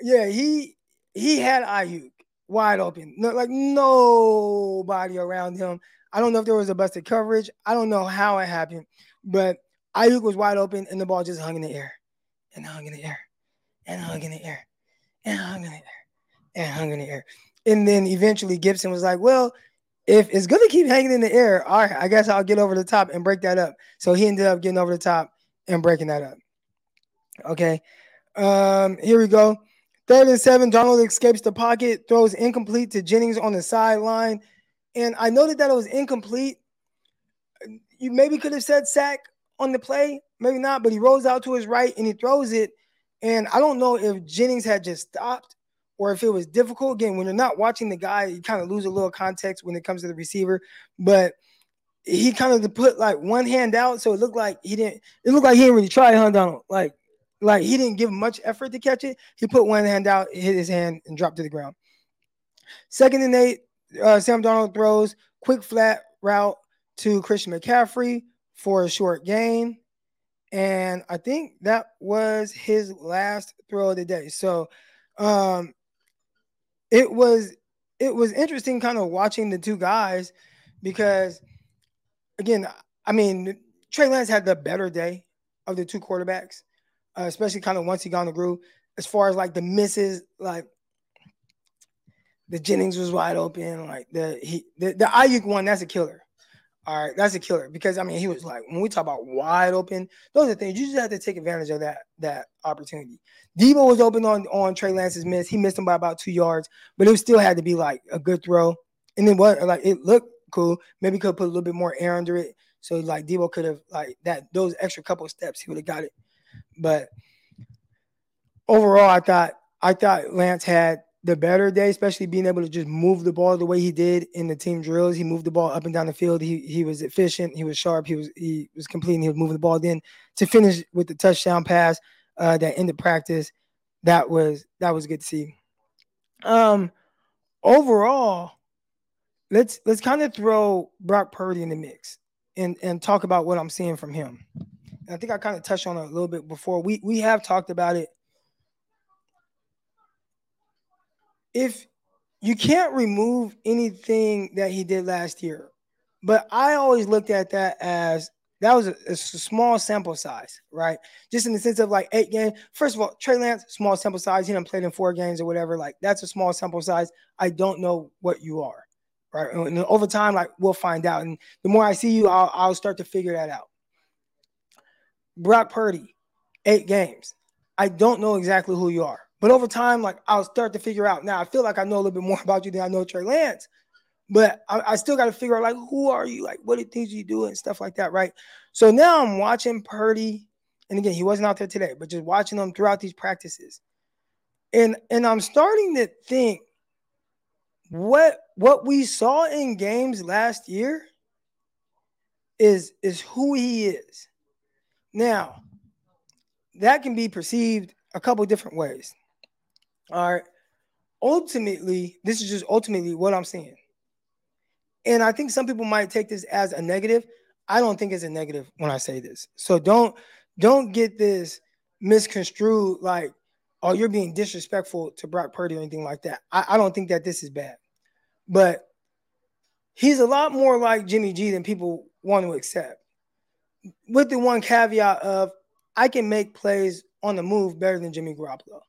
yeah, he he had Aiyuk wide open. No, like nobody around him. I don't know if there was a busted coverage. I don't know how it happened, but Aiyuk was wide open and the ball just hung in the air and hung in the air and hung in the air and hung in the air and hung in the air. And then eventually Gibson was like, well, if it's going to keep hanging in the air, all right, I guess I'll get over the top and break that up. So he ended up getting over the top and breaking that up. Okay. Um, here we go. Third and seven, Darnold escapes the pocket, throws incomplete to Jennings on the sideline. And I noted that it was incomplete. You maybe could have said sack on the play, maybe not, but he rolls out to his right and he throws it. And I don't know if Jennings had just stopped or if it was difficult. Again, when you're not watching the guy, you kind of lose a little context when it comes to the receiver. But he kind of put like one hand out, so it looked like he didn't. It looked like he didn't really try, huh, Donald? Like like he didn't give much effort to catch it. He put one hand out, hit his hand, and dropped to the ground. Second and eight, uh, Sam Darnold throws quick flat route to Christian McCaffrey for a short gain. And I think that was his last throw of the day. So um it was it was interesting kind of watching the two guys because again, I mean, Trey Lance had the better day of the two quarterbacks uh, especially kind of once he got in the groove. As far as like the misses, like the Jennings was wide open, like the he the, the Aiyuk one, that's a killer. All right, that's a killer because I mean he was like when we talk about wide open, those are things you just have to take advantage of that that opportunity. Deebo was open on on Trey Lance's miss. He missed him by about two yards, but it still had to be like a good throw. And then what like it looked cool. Maybe could put a little bit more air under it. So like Deebo could have like that those extra couple steps, he would have got it. But overall, I thought I thought Lance had the better day, especially being able to just move the ball the way he did in the team drills. He moved the ball up and down the field. He he was efficient. He was sharp. He was he was completing. He was moving the ball. Then to finish with the touchdown pass uh, that ended practice, that was that was good to see. Um, overall, let's let's kind of throw Brock Purdy in the mix and and talk about what I'm seeing from him. And I think I kind of touched on it a little bit before. We we have talked about it if you can't remove anything that he did last year, but I always looked at that as that was a, a, small sample size, right? Just in the sense of like eight games. First of all, Trey Lance, small sample size. He didn't play in four games or whatever. Like that's a small sample size. I don't know what you are, right? And over time, like we'll find out. And the more I see you, I'll, I'll start to figure that out. Brock Purdy, eight games. I don't know exactly who you are. But over time, like I'll start to figure out. Now I feel like I know a little bit more about you than I know Trey Lance, but I, I still got to figure out like who are you, like what are things you do and stuff like that, right? So now I'm watching Purdy, and again he wasn't out there today, but just watching them throughout these practices, and and I'm starting to think what what we saw in games last year is is who he is. Now that can be perceived a couple different ways. All right. Ultimately, this is just ultimately what I'm saying. And I think some people might take this as a negative. I don't think it's a negative when I say this. So don't don't get this misconstrued like, oh, you're being disrespectful to Brock Purdy or anything like that. I, I don't think that this is bad. But he's a lot more like Jimmy G than people want to accept. With the one caveat of I can make plays on the move better than Jimmy Garoppolo.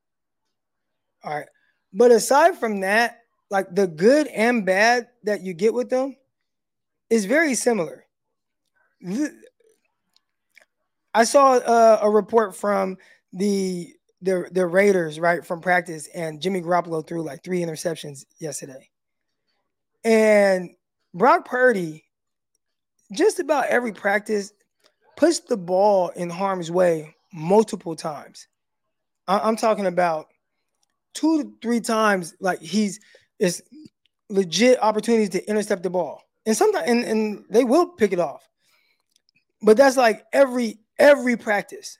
All right. But aside from that, like the good and bad that you get with them is very similar. I saw uh, a report from the the the Raiders right from practice, and Jimmy Garoppolo threw like three interceptions yesterday, and Brock Purdy, just about every practice, puts the ball in harm's way multiple times. I- am talking about two to three times like he's it's legit opportunities to intercept the ball. And sometimes and, and they will pick it off. But that's like every every practice,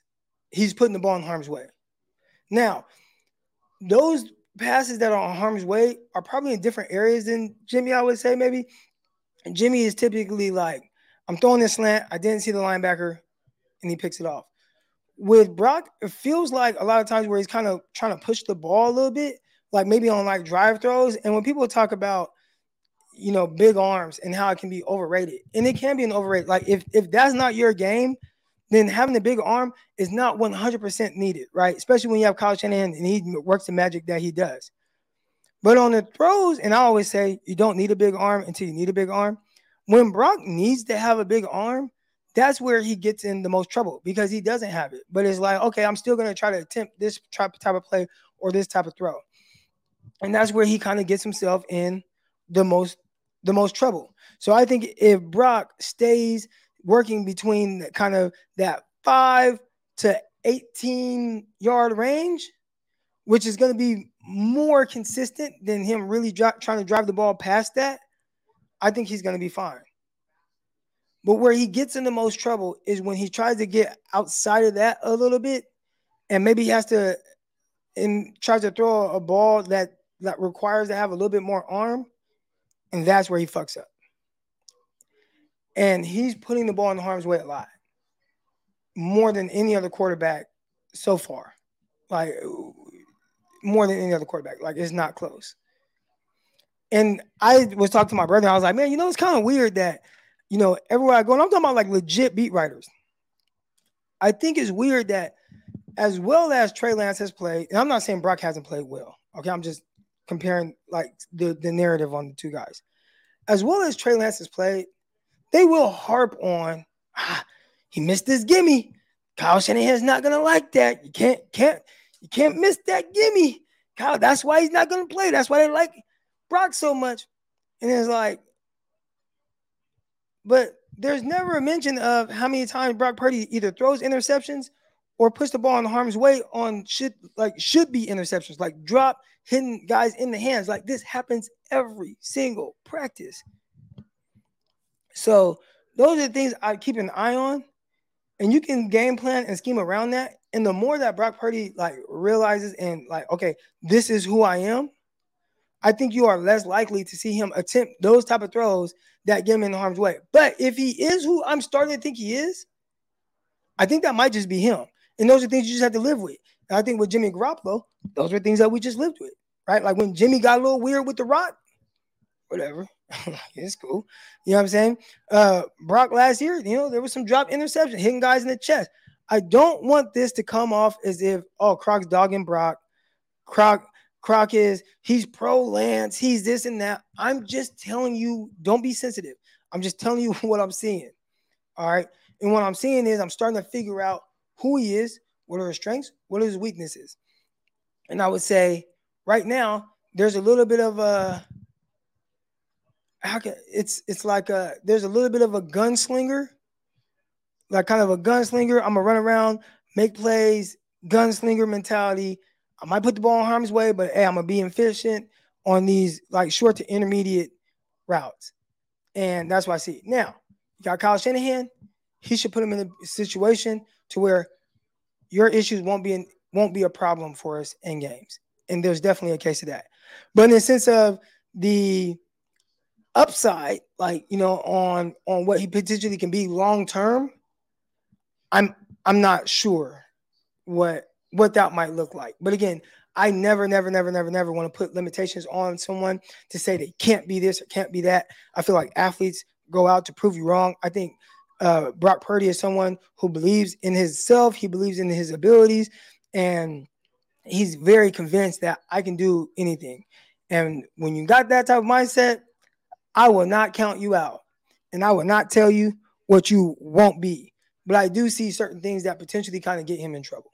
he's putting the ball in harm's way. Now, those passes that are on harm's way are probably in different areas than Jimmy, I would say maybe. And Jimmy is typically like, I'm throwing this slant, I didn't see the linebacker, and he picks it off with Brock, it feels like a lot of times where he's kind of trying to push the ball a little bit, like maybe on like drive throws. And when people talk about, you know, big arms and how it can be overrated, and it can be an overrated. Like if if that's not your game, then having a big arm is not 100% needed, right? Especially when you have Kyle Shanahan and he works the magic that he does. But on the throws, and I always say you don't need a big arm until you need a big arm. When Brock needs to have a big arm, that's where he gets in the most trouble because he doesn't have it. But it's like, okay, I'm still going to try to attempt this type of play or this type of throw. And that's where he kind of gets himself in the most the most trouble. So I think if Brock stays working between kind of that 5 to 18 yard range, which is going to be more consistent than him really trying to drive the ball past that, I think he's going to be fine. But where he gets in the most trouble is when he tries to get outside of that a little bit, and maybe he has to and tries to throw a ball that that requires to have a little bit more arm, and that's where he fucks up. And he's putting the ball in harm's way a lot, more than any other quarterback so far. Like more than any other quarterback. Like it's not close. And I was talking to my brother. I was like, man, you know, it's kind of weird that you know, everywhere I go, and I'm talking about like legit beat writers. I think it's weird that as well as Trey Lance has played, and I'm not saying Brock hasn't played well. Okay, I'm just comparing like the, the narrative on the two guys. As well as Trey Lance has played, they will harp on ah, he missed this gimme. Kyle Shanahan's not gonna like that. You can't can't you can't miss that gimme. Kyle, that's why he's not gonna play. That's why they like Brock so much. And it's like, but there's never a mention of how many times Brock Purdy either throws interceptions or puts the ball in harm's way on should like should be interceptions, like drop hitting guys in the hands. Like this happens every single practice. So those are the things I keep an eye on. And you can game plan and scheme around that. And the more that Brock Purdy like realizes and like, okay, this is who I am, I think you are less likely to see him attempt those type of throws that get him in harm's way. But if he is who I'm starting to think he is, I think that might just be him. And those are things you just have to live with. And I think with Jimmy Garoppolo, those are things that we just lived with, right? Like when Jimmy got a little weird with the rock, whatever. it's cool. You know what I'm saying? Uh Brock last year, you know, there was some drop interception, hitting guys in the chest. I don't want this to come off as if, oh, Croc's dogging Brock. Croc, Croc is he's pro Lance, he's this and that. I'm just telling you, don't be sensitive. I'm just telling you what I'm seeing. All right. And what I'm seeing is I'm starting to figure out who he is, what are his strengths, what are his weaknesses. And I would say right now, there's a little bit of a how can it's it's like a there's a little bit of a gunslinger, like kind of a gunslinger. I'm gonna run around, make plays, gunslinger mentality. I might put the ball in harm's way, but hey, I'm gonna be efficient on these like short to intermediate routes. And that's what I see. it. Now, you got Kyle Shanahan, he should put him in a situation to where your issues won't be in, won't be a problem for us in games. And there's definitely a case of that. But in the sense of the upside, like you know, on on what he potentially can be long term, I'm I'm not sure what what that might look like. But again, I never, never, never, never, never want to put limitations on someone to say they can't be this or can't be that. I feel like athletes go out to prove you wrong. I think uh, Brock Purdy is someone who believes in himself, he believes in his abilities, and he's very convinced that I can do anything. And when you got that type of mindset, I will not count you out. And I will not tell you what you won't be. But I do see certain things that potentially kind of get him in trouble.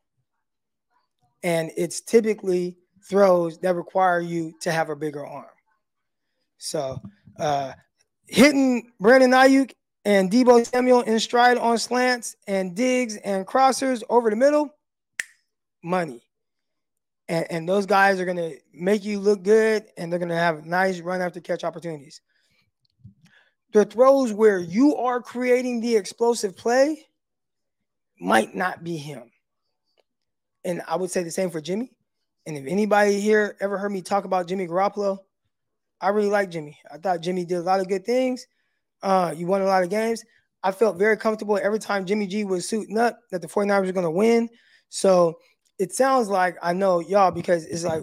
And it's typically throws that require you to have a bigger arm. So uh, hitting Brandon Aiyuk and Deebo Samuel in stride on slants and digs and crossers over the middle, money. And, and those guys are going to make you look good and they're going to have nice run after catch opportunities the throws where you are creating the explosive play might not be him. And I would say the same for Jimmy. And if anybody here ever heard me talk about Jimmy Garoppolo, I really like Jimmy. I thought Jimmy did a lot of good things. Uh, you won a lot of games. I felt very comfortable every time Jimmy G was suiting up that the 49ers were going to win. So it sounds like I know y'all because it's like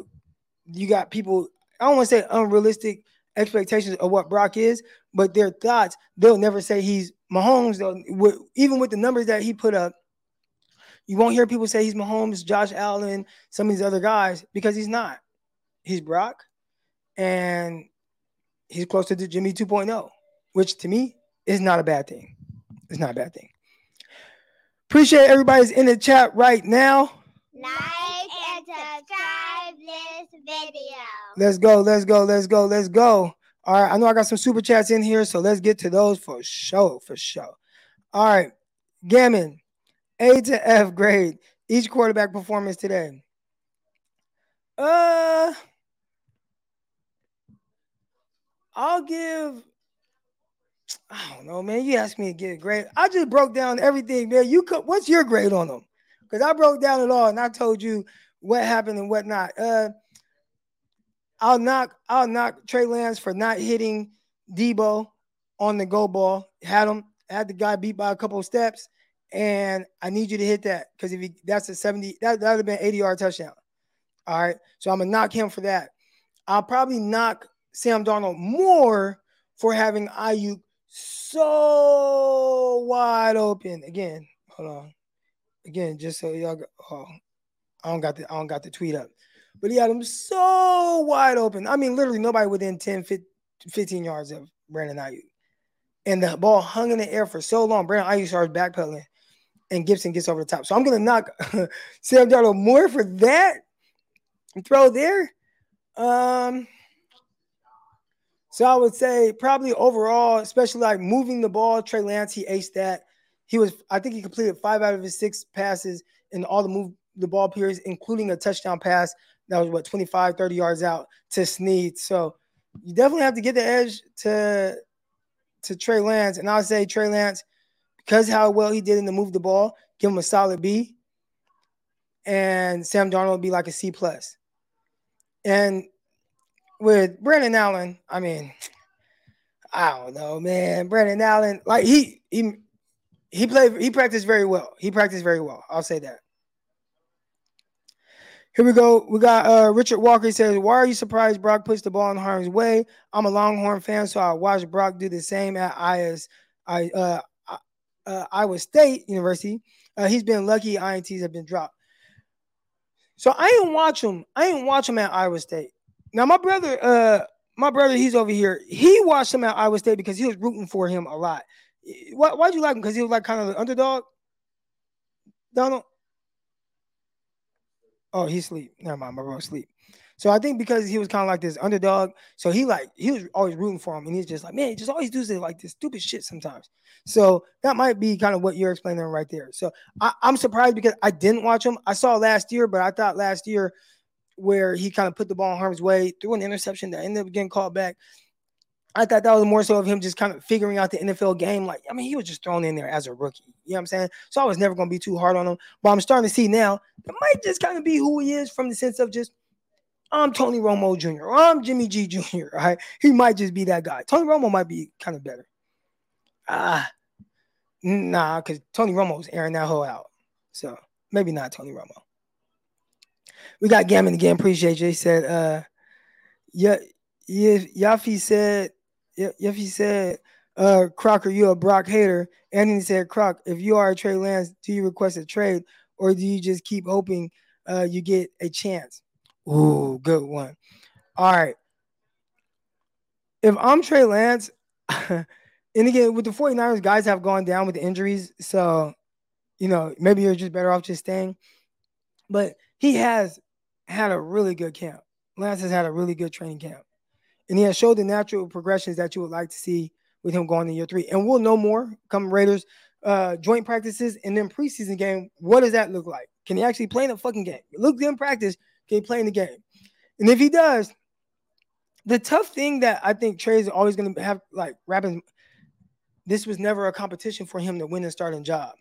you got people, I don't want to say unrealistic expectations of what Brock is, but their thoughts, they'll never say he's Mahomes. They'll, even with the numbers that he put up, you won't hear people say he's Mahomes, Josh Allen, some of these other guys because he's not. He's Brock, and he's closer to Jimmy 2.0, which to me is not a bad thing. It's not a bad thing. Appreciate everybody's in the chat right now. Like and subscribe this video. Let's go, let's go, let's go, let's go. All right, I know I got some super chats in here, so let's get to those for sure, for sure. All right, Gammon, A to F grade, each quarterback performance today. Uh, I'll give. I don't know, man. You asked me to get a grade. I just broke down everything, man. You could. What's your grade on them? because I broke down it all and I told you what happened and whatnot. Uh, I'll knock I'll knock Trey Lance for not hitting Deebo on the go ball. Had him had the guy beat by a couple steps, and I need you to hit that because if he that's a 70 that that would have been 80 yard touchdown. All right, so I'm gonna knock him for that. I'll probably knock Sam Darnold more for having Aiyuk so wide open. Again, hold on again, just so y'all, oh, I don't got the I don't got the tweet up, but he had him so wide open. I mean, literally nobody within 10, 15 yards of Brandon Aiyuk, and the ball hung in the air for so long. Brandon Aiyuk starts backpedaling, and Gibson gets over the top. So I'm gonna knock Sam Darnold more for that throw there. Um. So I would say probably overall, especially like moving the ball, Trey Lance, he aced that. He was, I think he completed five out of his six passes in all the move the ball periods, including a touchdown pass that was what 25, 30 yards out to Snead. So you definitely have to get the edge to to Trey Lance. And I'll say Trey Lance, because how well he did in the move the ball, give him a solid B. And Sam Darnold would be like a C plus. And with Brandon Allen, I mean, I don't know, man. Brandon Allen, like he he he played he practiced very well. He practiced very well. I'll say that. Here we go. We got uh, Richard Walker. He says, Why are you surprised Brock puts the ball in harm's way? I'm a Longhorn fan, so I watched Brock do the same at IS, I, uh, uh, Iowa State University. Uh, he's been lucky INTs have been dropped. So I didn't watch him. I didn't watch him at Iowa State. Now, my brother, uh, my brother, he's over here. He watched him at Iowa State because he was rooting for him a lot. Why, why'd you like him? Because he was like kind of the underdog? Donald? Oh, he sleep. Never mind, my bro sleep. So I think because he was kind of like this underdog, so he like he was always rooting for him, and he's just like, man, he just always does it like this stupid shit sometimes. So that might be kind of what you're explaining right there. So I, I'm surprised because I didn't watch him. I saw last year, but I thought last year where he kind of put the ball in harm's way, threw an interception that ended up getting called back. I thought that was more so of him just kind of figuring out the NFL game. Like, I mean, he was just thrown in there as a rookie. You know what I'm saying? So I was never going to be too hard on him. But I'm starting to see now that might just kind of be who he is from the sense of just, I'm Tony Romo Jr. I'm Jimmy G Jr. Right? He might just be that guy. Tony Romo might be kind of better. Ah, nah, because Tony Romo's airing that whole out. So maybe not Tony Romo. We got Gammon again. Appreciate you. He said, uh, yeah, yeah, Yafi said if he said, uh, Crocker, you a Brock hater. Anthony said, Croc, if you are a Trey Lance, do you request a trade or do you just keep hoping uh, you get a chance? Ooh, good one. All right. If I'm Trey Lance, and again, with the 49ers, guys have gone down with the injuries. So, you know, maybe you're just better off just staying. But he has had a really good camp. Lance has had a really good training camp and he has showed the natural progressions that you would like to see with him going in year three. And we'll know more come Raiders uh, joint practices and then preseason game. What does that look like? Can he actually play in the fucking game? Look in practice. Can playing the game? And if he does, the tough thing that I think Trey's always going to have like rapping. This was never a competition for him to win a starting job,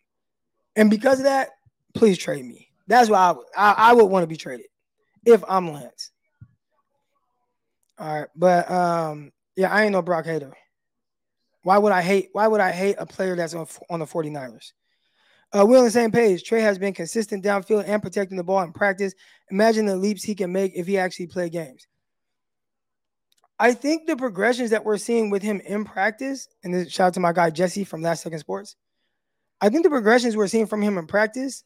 and because of that, please trade me. That's why I would. I, I would want to be traded if I'm Lance. All right, but um, yeah, I ain't no Brock hater. Why would I hate? Why would I hate a player that's on, on the 49ers? Uh, we're on the same page. Trey has been consistent downfield and protecting the ball in practice. Imagine the leaps he can make if he actually play games. I think the progressions that we're seeing with him in practice, and this, shout out to my guy Jesse from Last Second Sports. I think the progressions we're seeing from him in practice,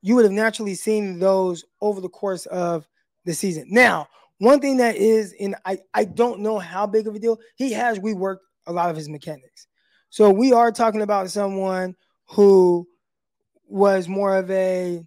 you would have naturally seen those over the course of the season. Now, one thing that is, and I, I don't know how big of a deal, he has reworked a lot of his mechanics. So we are talking about someone who was more of a,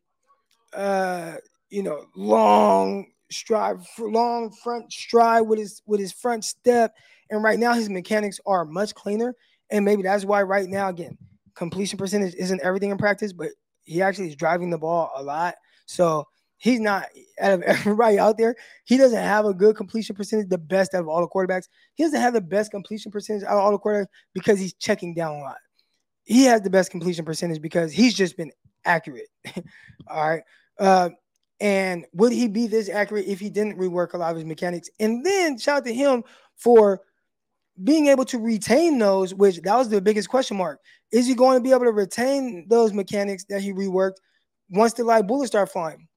uh, you know, long stride, long front stride with his with his front step, and right now his mechanics are much cleaner, and maybe that's why right now again completion percentage isn't everything in practice, but he actually is driving the ball a lot. So He's not out of everybody out there. He doesn't have a good completion percentage, the best out of all the quarterbacks. He doesn't have the best completion percentage out of all the quarterbacks because he's checking down a lot. He has the best completion percentage because he's just been accurate. all right. Uh, and would he be this accurate if he didn't rework a lot of his mechanics? And then shout out to him for being able to retain those, which that was the biggest question mark. Is he going to be able to retain those mechanics that he reworked once the light bullets start flying?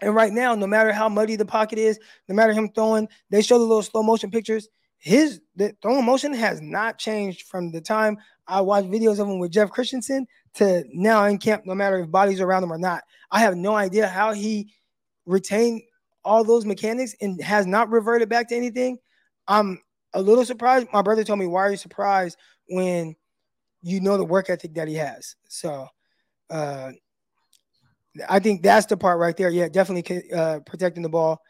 And right now, no matter how muddy the pocket is, no matter him throwing, they show the little slow motion pictures. His the throwing motion has not changed from the time I watched videos of him with Jeff Christensen to now in camp, no matter if bodies around him or not. I have no idea how he retained all those mechanics and has not reverted back to anything. I'm a little surprised. My brother told me, Why are you surprised when you know the work ethic that he has? So uh I think that's the part right there. Yeah, definitely uh, protecting the ball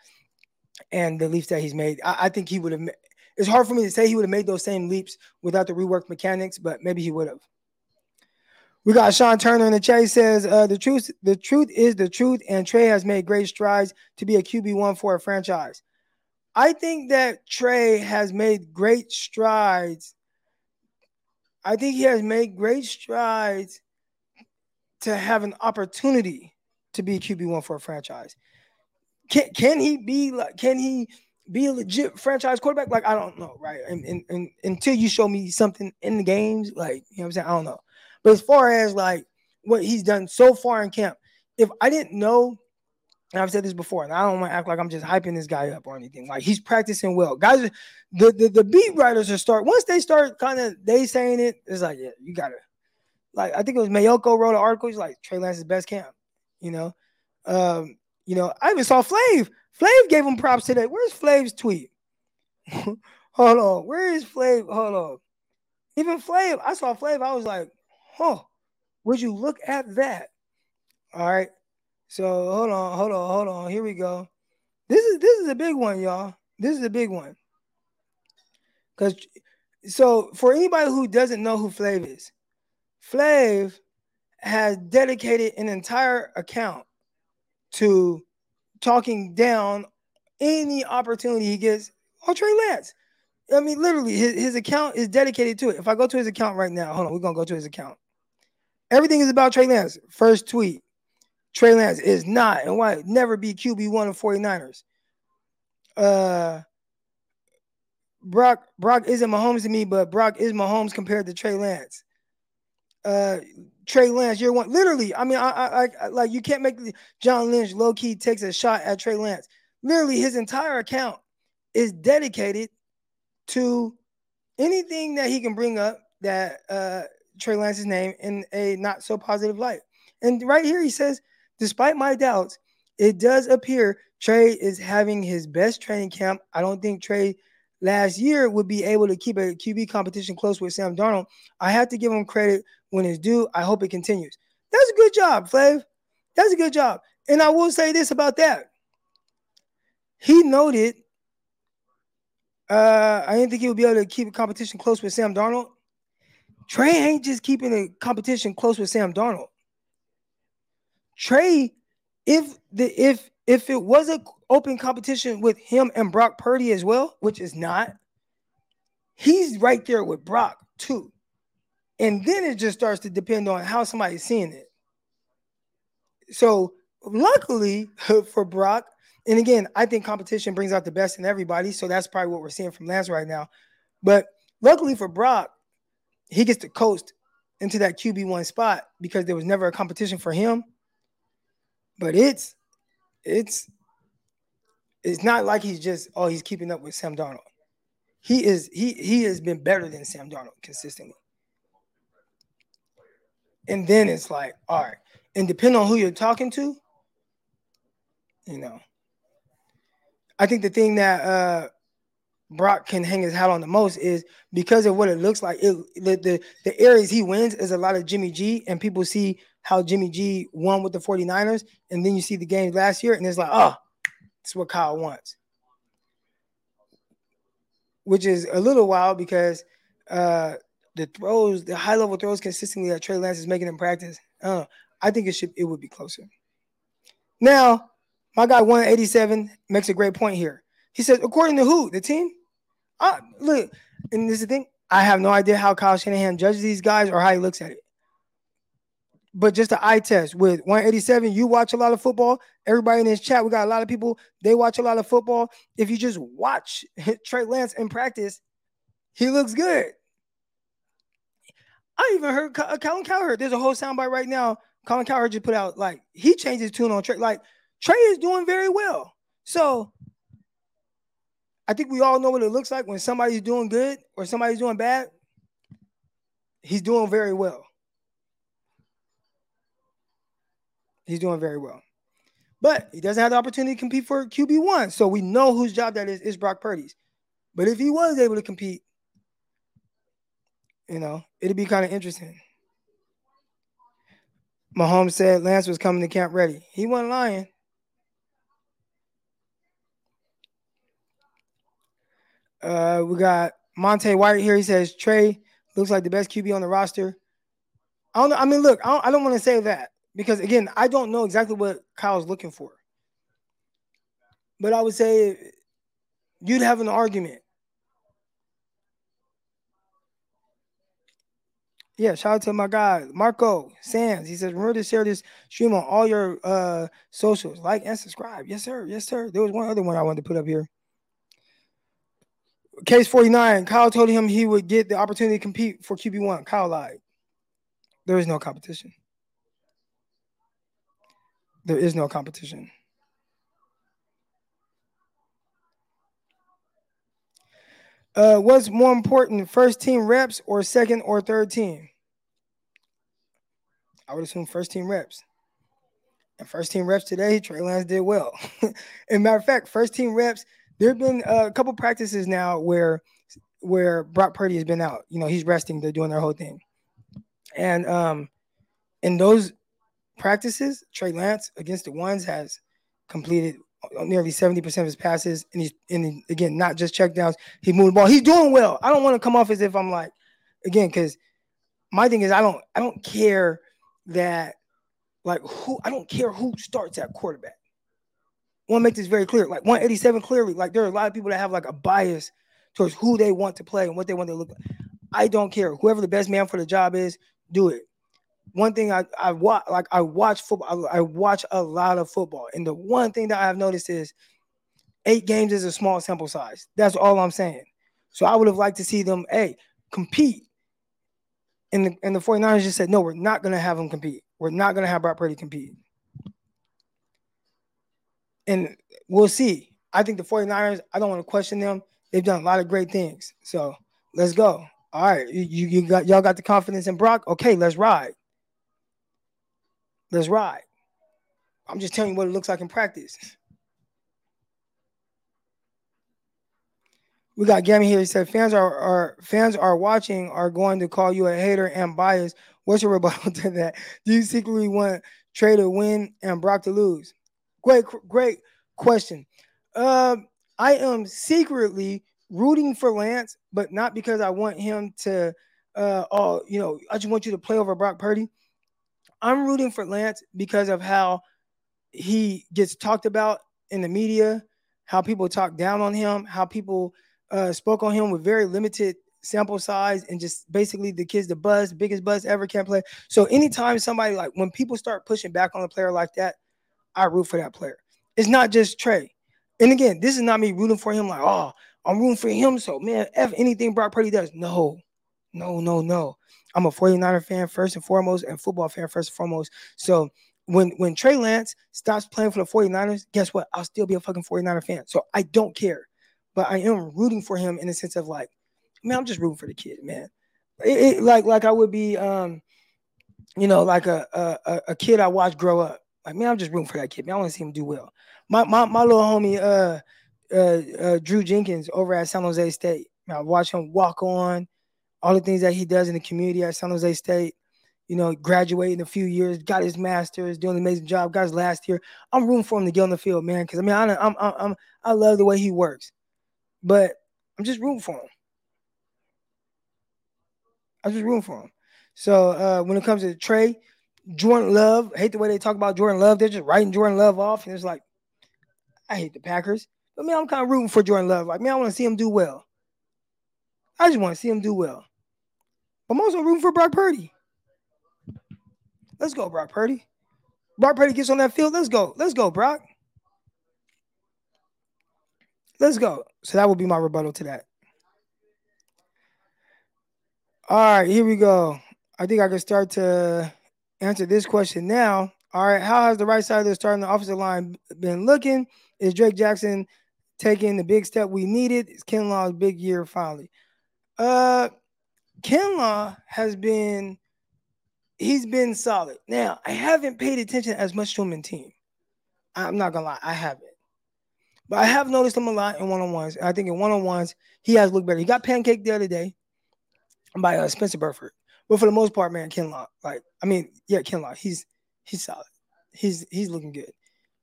and the leaps that he's made. I, I think he would have. It's hard for me to say he would have made those same leaps without the reworked mechanics, but maybe he would have. We got Sean Turner in the chat. Says uh, the truth, the truth is the truth, and Trey has made great strides to be a QB one for a franchise. I think that Trey has made great strides. I think he has made great strides to have an opportunity to be QB one for a franchise. Can can he be like? Can he be a legit franchise quarterback? Like I don't know, right? And, and, and until you show me something in the games, like you know what I'm saying, I don't know. But as far as like what he's done so far in camp, if I didn't know, and I've said this before, and I don't want to act like I'm just hyping this guy up or anything. Like he's practicing well. Guys, the the, the beat writers are start once they start kind of they saying it, it's like, yeah, you gotta like I think it was Maiocco wrote an article. He's like Trey Lance's best camp, you know. Um, you know, I even saw Flav. Flav gave him props today. Where's Flav's tweet? Hold on. Where is Flav? Hold on. Even Flav, I saw Flav. I was like, huh, would you look at that? All right. So hold on, hold on, hold on. Here we go. This is this is a big one, y'all. This is a big one. Cause so for anybody who doesn't know who Flav is, Flav has dedicated an entire account to talking down any opportunity he gets on Trey Lance. I mean, literally, his, his account is dedicated to it. If I go to his account right now, hold on, we're gonna go to his account. Everything is about Trey Lance. First tweet. Trey Lance is not and why never be QB1 of 49ers. Uh Brock Brock isn't Mahomes to me, but Brock is Mahomes compared to Trey Lance. Uh Trey Lance, you're one. Literally, I mean, I, I, I like you can't make John Lynch low key takes a shot at Trey Lance. Literally, his entire account is dedicated to anything that he can bring up that uh Trey Lance's name in a not so positive light. And right here, he says, despite my doubts, it does appear Trey is having his best training camp. I don't think Trey last year would be able to keep a QB competition close with Sam Darnold. I have to give him credit when it's due. I hope it continues. That's a good job, Flav. That's a good job. And I will say this about that. He noted uh, I didn't think he would be able to keep a competition close with Sam Darnold. Trey ain't just keeping a competition close with Sam Darnold. Trey, if the if if it was an open competition with him and Brock Purdy as well, which is not, he's right there with Brock too. And then it just starts to depend on how somebody's seeing it. So luckily for Brock, and again, I think competition brings out the best in everybody. So that's probably what we're seeing from Lance right now. But luckily for Brock, he gets to coast into that QB1 spot because there was never a competition for him. But it's it's it's not like he's just oh he's keeping up with Sam Darnold. He is he he has been better than Sam Darnold consistently. And then it's like, all right, and depending on who you're talking to, you know. I think the thing that uh Brock can hang his hat on the most is because of what it looks like. It, the, the the areas he wins is a lot of Jimmy G, and people see how Jimmy G won with the 49ers, and then you see the games last year, and it's like, oh, that's what Kyle wants. Which is a little wild because uh the throws, the high level throws consistently that Trey Lance is making in practice. Uh, I think it should it would be closer. Now, my guy 187 makes a great point here. He says, according to who? The team? Uh, look, and this is the thing. I have no idea how Kyle Shanahan judges these guys or how he looks at it. But just an eye test with 187, you watch a lot of football. Everybody in this chat, we got a lot of people, they watch a lot of football. If you just watch Trey Lance in practice, he looks good. I even heard uh, Colin Cowherd. There's a whole soundbite right now. Colin Cowherd just put out like he changed his tune on Trey. Like Trey is doing very well. So I think we all know what it looks like when somebody's doing good or somebody's doing bad. He's doing very well. He's doing very well. But he doesn't have the opportunity to compete for QB1. So we know whose job that is, is Brock Purdy's. But if he was able to compete, you know, it'd be kind of interesting. Mahomes said Lance was coming to camp ready. He wasn't lying. Uh, we got Monte White here. He says Trey looks like the best QB on the roster. I don't. know. I mean, look, I don't, I don't want to say that because again, I don't know exactly what Kyle's looking for. But I would say you'd have an argument. Yeah, shout out to my guy Marco Sands. He says, remember to share this stream on all your uh socials, like and subscribe. Yes, sir. Yes, sir. There was one other one I wanted to put up here. Case 49. Kyle told him he would get the opportunity to compete for QB1. Kyle lied. There is no competition. There is no competition. Uh, what's more important, first team reps or second or third team? I would assume first team reps. And first team reps today, Trey Lance did well. and matter of fact, first team reps, there have been a couple practices now where where Brock Purdy has been out. You know, he's resting, they're doing their whole thing. And um in those practices, Trey Lance against the ones has completed Uh, nearly 70% of his passes. And he's and again, not just checkdowns. He moved the ball. He's doing well. I don't want to come off as if I'm like, again, because my thing is I don't I don't care that like who I don't care who starts at quarterback. I want to make this very clear. Like 187 clearly, like there are a lot of people that have like a bias towards who they want to play and what they want to look like. I don't care. Whoever the best man for the job is, do it one thing I I watch like I watch football. I, I, watch a lot of football, and the one thing that I've noticed is eight games is a small sample size. That's all I'm saying. So I would have liked to see them, hey, compete. And the and the 49ers just said, no, we're not gonna have them compete. We're not gonna have Brock Purdy compete. And we'll see. I think the 49ers, I don't want to question them. They've done a lot of great things. So let's go. All right, you, you got y'all got the confidence in Brock. Okay, let's ride. Let's ride. I'm just telling you what it looks like in practice. We got Gammy here. He said fans are, are fans are watching are going to call you a hater and biased. What's your rebuttal to that? Do you secretly want Trey to win and Brock to lose? Great, great question. Uh, I am secretly rooting for Lance, but not because I want him to. Uh, oh, you know, I just want you to play over Brock Purdy. I'm rooting for Lance because of how he gets talked about in the media, how people talk down on him, how people uh, spoke on him with very limited sample size, and just basically the kid's the buzz, biggest buzz ever can't play. So anytime somebody like when people start pushing back on a player like that, I root for that player. It's not just Trey. And again, this is not me rooting for him like, oh, I'm rooting for him. So man, F anything Brock Purdy does. No, no, no, no. I'm a 49er fan first and foremost and football fan first and foremost. So when when Trey Lance stops playing for the 49ers, guess what? I'll still be a fucking 49er fan. So I don't care. But I am rooting for him in the sense of like, man, I'm just rooting for the kid, man. It, it, like like I would be um, you know, like a, a a kid I watched grow up. Like, man, I'm just rooting for that kid. Man, I want to see him do well. My my my little homie uh uh, uh Drew Jenkins over at San Jose State. I watch him walk on all the things that he does in the community at San Jose State. You know, graduated in a few years, got his master's, doing an amazing job. Got his last year. I'm rooting for him to get on the field, man. Because I mean, I, I'm, I'm, I'm, I love the way he works, but I'm just rooting for him. I'm just rooting for him. So uh, when it comes to Trey, Jordan Love, I hate the way they talk about Jordan Love. They're just writing Jordan Love off, and it's like, I hate the Packers. But man, I'm kind of rooting for Jordan Love. Like, man, I want to see him do well. I just want to see him do well. I'm also rooting for Brock Purdy. Let's go, Brock Purdy. Brock Purdy gets on that field. Let's go. Let's go, Brock. Let's go. So that would be my rebuttal to that. All right, here we go. I think I can start to answer this question now. All right, how has the right side of the starting the offensive line been looking? Is Drake Jackson taking the big step we needed? Is Kinlaw's big year finally? Uh, Kinlaw has been he's been solid. Now, I haven't paid attention as much to him in team. I'm not gonna lie, I haven't. But I have noticed him a lot in one-on-ones. I think in one-on-ones, he has looked better. He got pancaked the other day by uh, Spencer Burford. But for the most part, man, Kinlaw, like, I mean, yeah, Kinlaw, he's he's solid. He's he's looking good.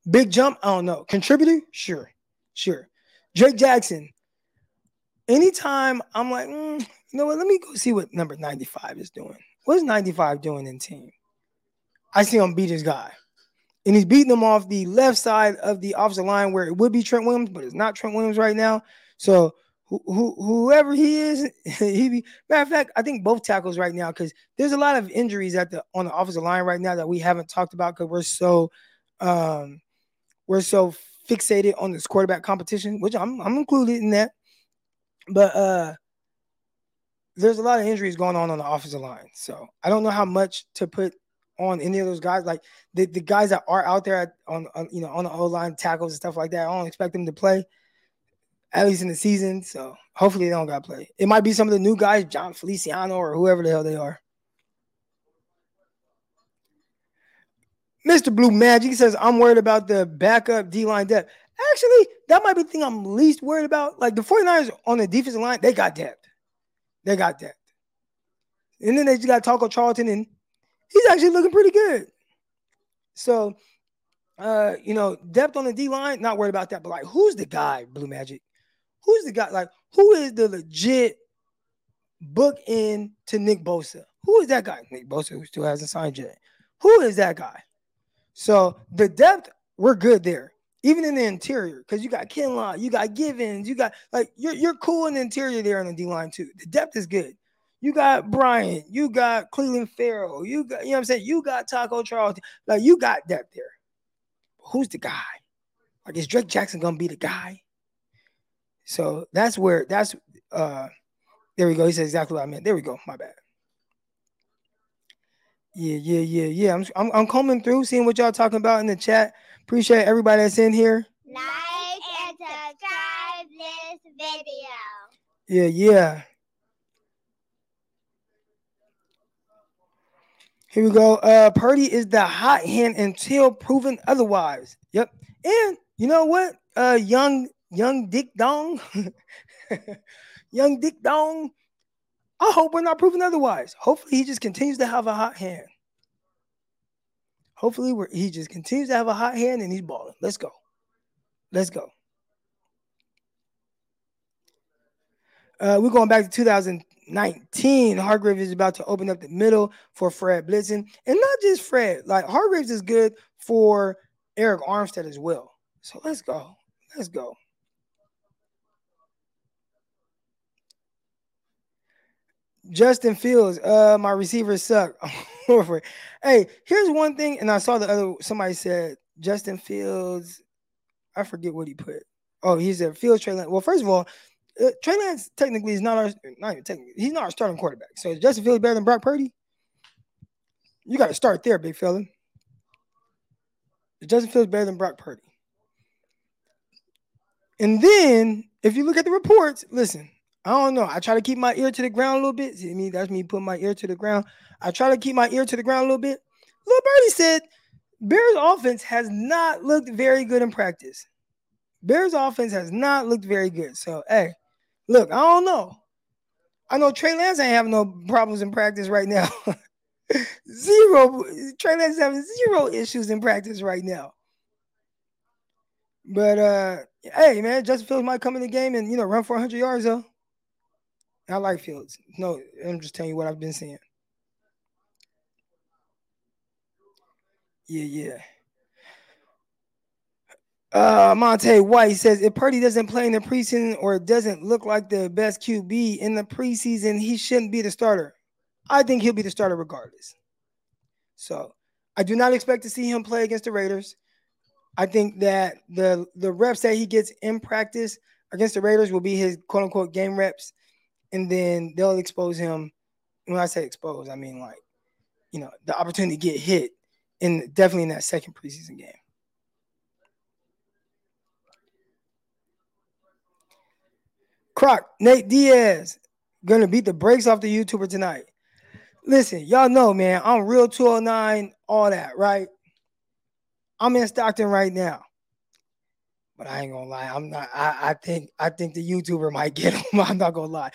Big jump, I don't know. Contributor, sure, sure. Drake Jackson, anytime I'm like, mm, you know what? Let me go see what number 95 is doing. What's 95 doing in team? I see him beat his guy. And he's beating him off the left side of the offensive line where it would be Trent Williams, but it's not Trent Williams right now. So who, who, whoever he is, he be, matter of fact, I think both tackles right now because there's a lot of injuries at the on the offensive line right now that we haven't talked about because we're so um we're so fixated on this quarterback competition, which I'm I'm included in that. But uh there's a lot of injuries going on on the offensive line. So I don't know how much to put on any of those guys. Like the, the guys that are out there at, on, on you know on the O line tackles and stuff like that. I don't expect them to play at least in the season. So hopefully they don't got to play. It might be some of the new guys, Jon Feliciano or whoever the hell they are. Mr. Blue Magic says, I'm worried about the backup D line depth. Actually, that might be the thing I'm least worried about. Like the 49ers on the defensive line, they got depth. They got depth. And then they just got Taco Charlton, and he's actually looking pretty good. So, uh, you know, depth on the D line, not worried about that. But like, who's the guy, Blue Magic? Who's the guy? Like, who is the legit book in to Nick Bosa? Who is that guy? Nick Bosa, who still hasn't signed yet. Who is that guy? So the depth, we're good there. Even in the interior, because you got Kinlaw, you got Givens, you got like you're you're cool in the interior there on the D line too. The depth is good. You got Bryant, you got Clelin Ferrell, you got, you know what I'm saying? You got Taco Charlton, Like you got depth there. Who's the guy? Like is Drake Jackson gonna be the guy? So that's where that's uh there we go. He said exactly what I meant. There we go. My bad. Yeah, yeah, yeah, yeah. I'm, I'm, I'm combing through, seeing what y'all talking about in the chat. Appreciate everybody that's in here. Like and subscribe this video. Yeah, yeah. Here we go. Uh, Purdy is the hot hand until proven otherwise. Yep. And you know what? Uh, young, young Dick Dong, young Dick Dong I hope we're not proven otherwise. Hopefully, he just continues to have a hot hand. Hopefully, he just continues to have a hot hand and he's balling. Let's go. Let's go. Uh, we're going back to 2019. Hargrave is about to open up the middle for Fred Blitzen. And not just Fred, like Hargraves is good for Arik Armstead as well. So let's go. Let's go. Justin Fields, uh, my receivers suck. hey, here's one thing, and I saw the other somebody said Justin Fields. I forget what he put. Oh, he's a Fields Trey Lance. Well, first of all, uh, Trey Lance technically is not our not technically he's not our starting quarterback. So Justin Fields better than Brock Purdy? You got to start there, big fella. Is Justin Fields better than Brock Purdy? And then if you look at the reports, listen, I don't know. I try to keep my ear to the ground a little bit. See me? That's me putting my ear to the ground. I try to keep my ear to the ground a little bit. Little Birdie said Bears offense has not looked very good in practice. Bears offense has not looked very good. So hey, look, I don't know. I know Trey Lance ain't having no problems in practice right now. zero. Trey Lance is having zero issues in practice right now. But uh, hey, man, Justin Fields might come in the game and you know run for 100 yards though. I like Fields. No, I'm just telling you what I've been seeing. Yeah, yeah. Uh, Monte White says if Purdy doesn't play in the preseason or doesn't look like the best QB in the preseason, he shouldn't be the starter. I think he'll be the starter regardless. So I do not expect to see him play against the Raiders. I think that the the reps that he gets in practice against the Raiders will be his quote unquote game reps and then they'll expose him. When I say expose, I mean like, you know, the opportunity to get hit in definitely in that second preseason game. Crock, Nate Diaz, gonna beat the brakes off the YouTuber tonight. Listen, y'all know, man, I'm real 209, all that, right? I'm in Stockton right now. But I ain't gonna lie, I'm not. I, I think I think the YouTuber might get him. I'm not gonna lie.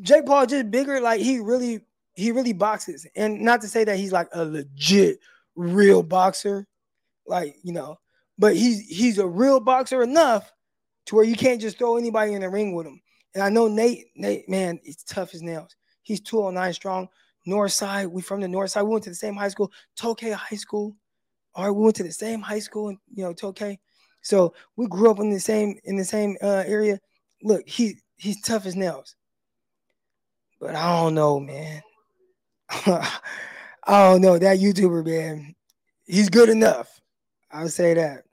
Jake Paul just bigger, like he really he really boxes, and not to say that he's like a legit real boxer, like you know, but he's he's a real boxer enough to where you can't just throw anybody in the ring with him. And I know Nate, Nate, man, he's tough as nails. He's 209 strong. North side, we from the north side. We went to the same high school, Tokay High School. All right, we went to the same high school, in, you know, Tokay. So we grew up in the same in the same uh, area. Look, he he's tough as nails. But I don't know, man. I don't know that YouTuber, man. He's good enough. I'll say that.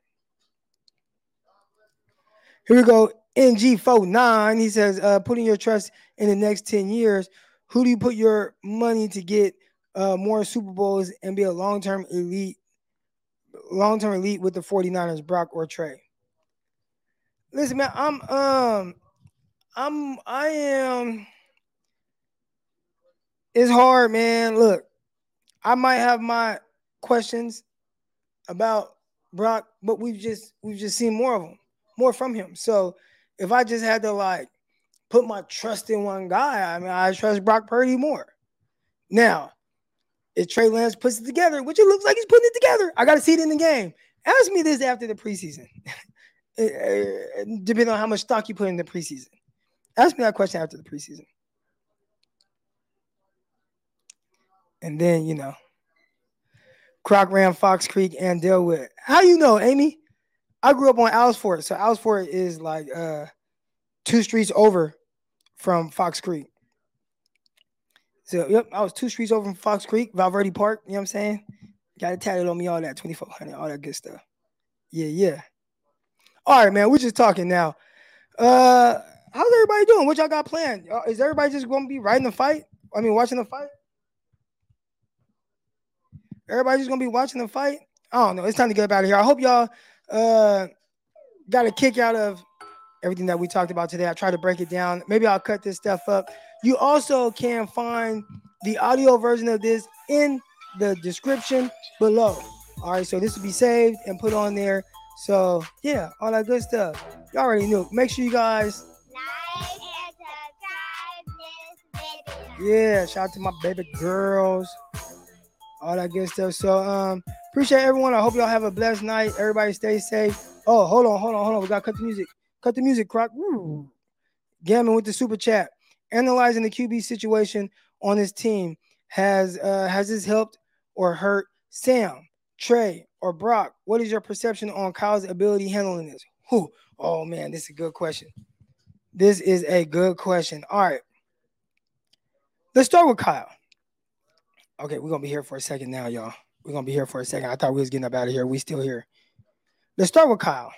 Here we go. NG49. He says, uh, putting your trust in the next 10 years. Who do you put your money to get uh, more Super Bowls and be a long-term elite, long-term elite with the 49ers, Brock or Trey? Listen, man, I'm um I'm I am it's hard, man. Look, I might have my questions about Brock, but we've just we've just seen more of them, more from him. So if I just had to like put my trust in one guy, I mean, I trust Brock Purdy more. Now, if Trey Lance puts it together, which it looks like he's putting it together, I got to see it in the game. Ask me this after the preseason, eh, eh, depending on how much stock you put in the preseason. Ask me that question after the preseason. And then, you know, Crock ran Fox Creek and Delwood. How you know, Amy? I grew up on Alsford. So Alsford is like uh two streets over from Fox Creek. So yep, I was two streets over from Fox Creek, Valverde Park. You know what I'm saying? Got it tatted on me, all that 2400, all that good stuff. Yeah, yeah. All right, man. We're just talking now. Uh, how's everybody doing? What y'all got planned? Uh, is everybody just to be riding the fight? I mean, watching the fight? Everybody's just gonna be watching the fight. I don't know. It's time to get up out of here. I hope y'all uh, got a kick out of everything that we talked about today. I tried to break it down. Maybe I'll cut this stuff up. You also can find the audio version of this in the description below. All right, so this will be saved and put on there. So yeah, all that good stuff. You already knew. Make sure you guys Like and subscribe this video. Yeah, shout out to my baby girls. All that good stuff. So um appreciate everyone. I hope y'all have a blessed night. Everybody stay safe. Oh, hold on, hold on, hold on. We gotta cut the music. Cut the music, Crock. Woo. Gammon with the super chat. Analyzing the QB situation on his team. Has uh has this helped or hurt Sam, Trey, or Brock? What is your perception on Kyle's ability handling this? Who? Oh man, this is a good question. This is a good question. All right. Let's start with Kyle. Okay, we're gonna be here for a second now, y'all. We're gonna be here for a second. I thought we was getting up out of here. We still here. Let's start with Kyle.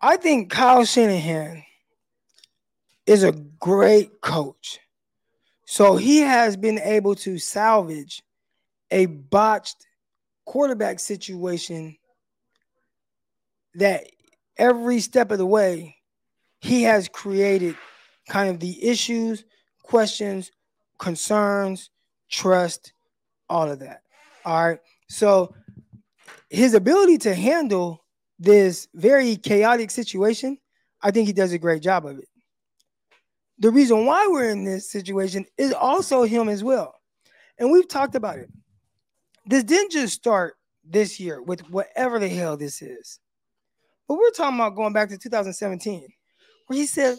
I think Kyle Shanahan is a great coach. So he has been able to salvage a botched quarterback situation that every step of the way he has created kind of the issues, questions, concerns, trust, all of that. All right. So his ability to handle this very chaotic situation, I think he does a great job of it. The reason why we're in this situation is also him as well. And we've talked about it. This didn't just start this year with whatever the hell this is. But we're talking about going back to 2017, where he said,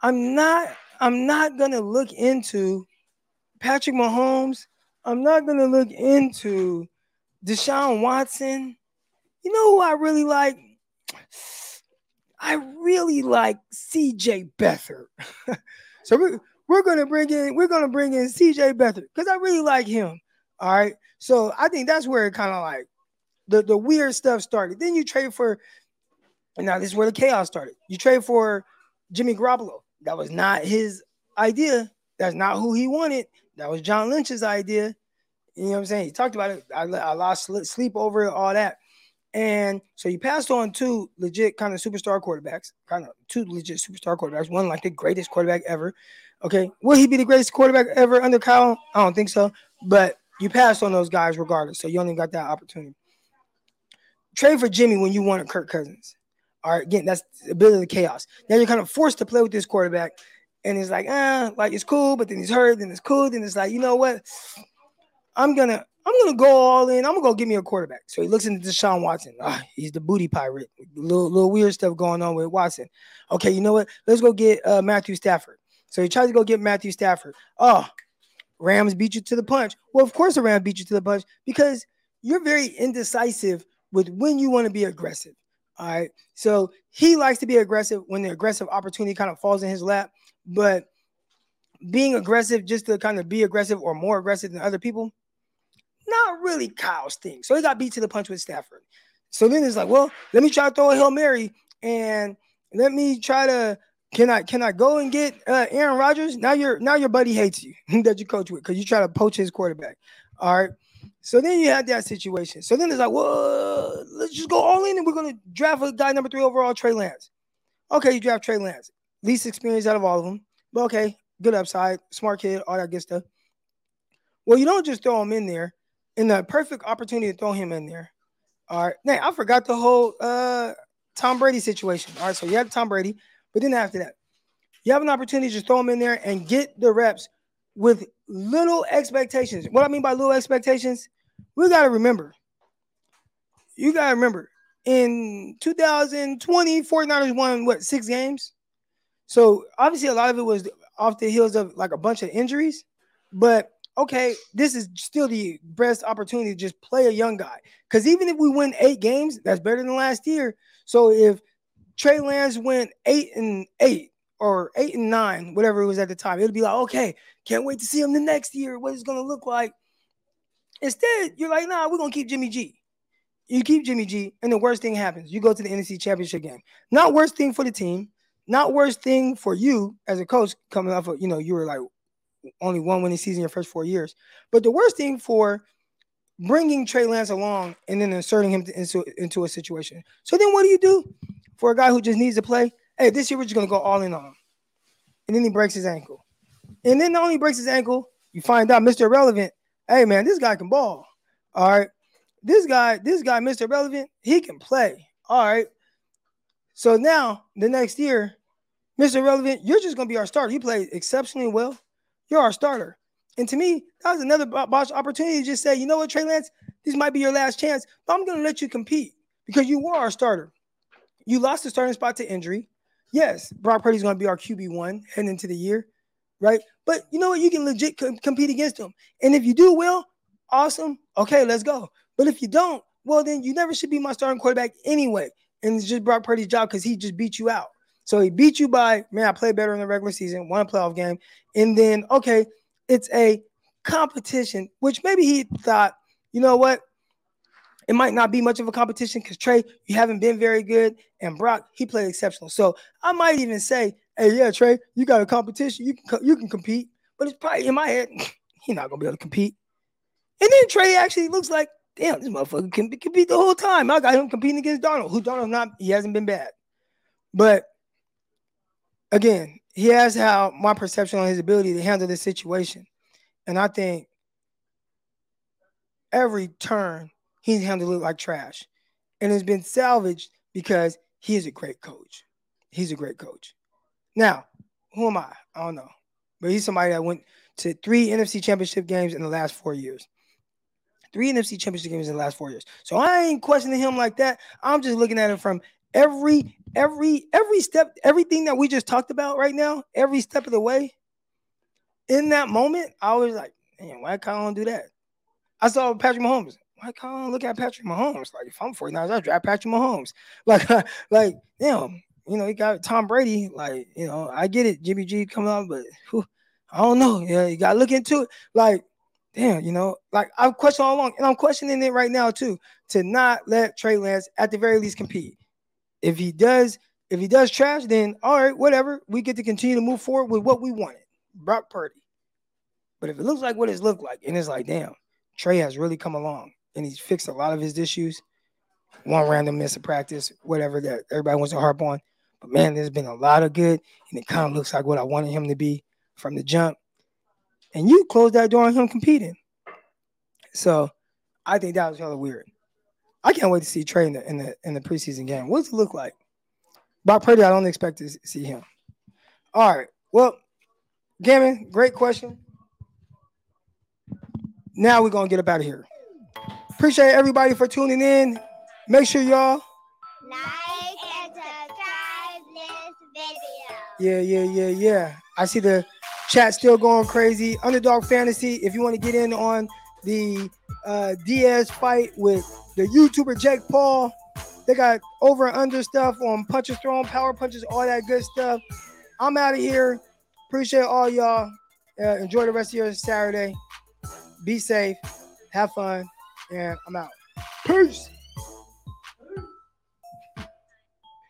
I'm not, I'm not gonna look into Patrick Mahomes. I'm not gonna look into Deshaun Watson. You know who I really like? I really like CJ Beathard. so we're, we're gonna bring in we're gonna bring in CJ Beathard because I really like him. All right. So I think that's where it kind of like the, the weird stuff started. Then you trade for and now this is where the chaos started. You trade for Jimmy Garoppolo. That was not his idea. That's not who he wanted. That was John Lynch's idea. You know what I'm saying? He talked about it. I, I lost sleep over it, all that. And so you passed on two legit kind of superstar quarterbacks, kind of two legit superstar quarterbacks. One like the greatest quarterback ever. Okay, will he be the greatest quarterback ever under Kyle? I don't think so. But you passed on those guys regardless, so you only got that opportunity. Trade for Jimmy when you wanted Kirk Cousins. Right, again, that's a bit of the chaos. Now you're kind of forced to play with this quarterback, and it's like, ah, like it's cool, but then he's hurt, then it's cool, then it's like, you know what? I'm gonna I'm gonna go all in. I'm gonna go give me a quarterback. So he looks into Deshaun Watson. Ah, he's the booty pirate. Little little weird stuff going on with Watson. Okay, you know what? Let's go get uh, Matthew Stafford. So he tries to go get Matthew Stafford. Oh, Rams beat you to the punch. Well, of course the Rams beat you to the punch because you're very indecisive with when you want to be aggressive. All right. So he likes to be aggressive when the aggressive opportunity kind of falls in his lap. But being aggressive just to kind of be aggressive or more aggressive than other people, not really Kyle's thing. So he got beat to the punch with Stafford. So then it's like, well, let me try to throw a Hail Mary and let me try to can I can I go and get uh, Aaron Rodgers? Now your now your buddy hates you that you coach with because you try to poach his quarterback. All right. So then you had that situation. So then it's like, well, let's just go all in and we're gonna draft a guy number three overall, Trey Lance. Okay, you draft Trey Lance, least experience out of all of them, but okay, good upside, smart kid, all that good stuff. Well, you don't just throw him in there in the perfect opportunity to throw him in there. All right. Now I forgot the whole uh Tom Brady situation. All right, so you have Tom Brady, but then after that, you have an opportunity to just throw him in there and get the reps with little expectations. What I mean by little expectations, we got to remember. You got to remember in 2020, 49ers won what six games? So obviously a lot of it was off the heels of like a bunch of injuries, but okay, this is still the best opportunity to just play a young guy. Because even if we win eight games, that's better than last year. So if Trey Lance went eight and eight or eight and nine, whatever it was at the time, it'd be like, okay, can't wait to see him the next year, what gonna look like. Instead, you're like, nah, we're gonna keep Jimmy G. You keep Jimmy G, and the worst thing happens. You go to the NFC Championship game. Not worst thing for the team, not worst thing for you as a coach coming off of, you know, you were like only one winning season your first four years. But the worst thing for bringing Trey Lance along and then inserting him into, into a situation. So then what do you do for a guy who just needs to play? Hey, this year we're just gonna go all in on him. And then he breaks his ankle. And then not only breaks his ankle, you find out Mr. Irrelevant, hey man, this guy can ball. All right. This guy, this guy, Mr. Irrelevant, he can play. All right. So now the next year, Mr. Irrelevant, you're just gonna be our starter. You played exceptionally well. You're our starter. And to me, that was another boss opportunity to just say, you know what, Trey Lance, this might be your last chance, but I'm to let you compete because you were our starter. You lost the starting spot to injury. Yes, Brock Purdy's going to be our QB1 heading into the year, right? But you know what? You can legit co- compete against him. And if you do well, awesome. Okay, let's go. But if you don't, well, then you never should be my starting quarterback anyway. And it's just Brock Purdy's job because he just beat you out. So he beat you by, man, I played better in the regular season, won a playoff game. And then, okay, it's a competition, which maybe he thought, you know what? It might not be much of a competition because Trey, you haven't been very good, and Brock, he played exceptional. So I might even say, hey, yeah, Trey, you got a competition, you can you can compete. But it's probably in my head, he's not gonna be able to compete. And then Trey actually looks like, damn, this motherfucker can compete the whole time. I got him competing against Darnold, who Darnold's not, he hasn't been bad. But again, he has how my perception on his ability to handle this situation. And I think every turn he's handled it like trash. And it's been salvaged because he is a great coach. He's a great coach. Now, who am I? I don't know. But he's somebody that went to three NFC championship games in the last four years. Three NFC championship games in the last four years. So I ain't questioning him like that. I'm just looking at him from every every every step, everything that we just talked about right now, every step of the way. In that moment, I was like, man, why can't I do that? I saw Patrick Mahomes. Can't I look at Patrick Mahomes? Like, if I'm 49ers, I draft Patrick Mahomes. Like, uh, like, damn, you know, you got Tom Brady. Like, you know, I get it, Jimmy G coming up, but whew, I don't know. Yeah, you gotta look into it. Like, damn, you know, like I've questioned all along, and I'm questioning it right now too, to not let Trey Lance at the very least compete. If he does, if he does trash, then all right, whatever. We get to continue to move forward with what we wanted. Brock Purdy. But if it looks like what it's looked like, and it's like, damn, Trey has really come along and he's fixed a lot of his issues. One random miss of practice, whatever that everybody wants to harp on. But man, there's been a lot of good, and it kind of looks like what I wanted him to be from the jump. And you closed that door on him competing. So I think that was hella weird. I can't wait to see Trey in the in the in the preseason game. What's it look like? Brock Purdy, I don't expect to see him. All right. Well, Gammon, great question. now we're gonna get up out of here. Appreciate everybody for tuning in. Make sure y'all Like and subscribe this video. Yeah, yeah, yeah, yeah. I see the chat still going crazy. Underdog Fantasy, if you want to get in on the uh, Diaz fight with the YouTuber Jake Paul, they got over and under stuff on punches thrown, power punches, all that good stuff. I'm out of here. Appreciate all y'all. Uh, enjoy the rest of your Saturday. Be safe, have fun, and I'm out. Peace.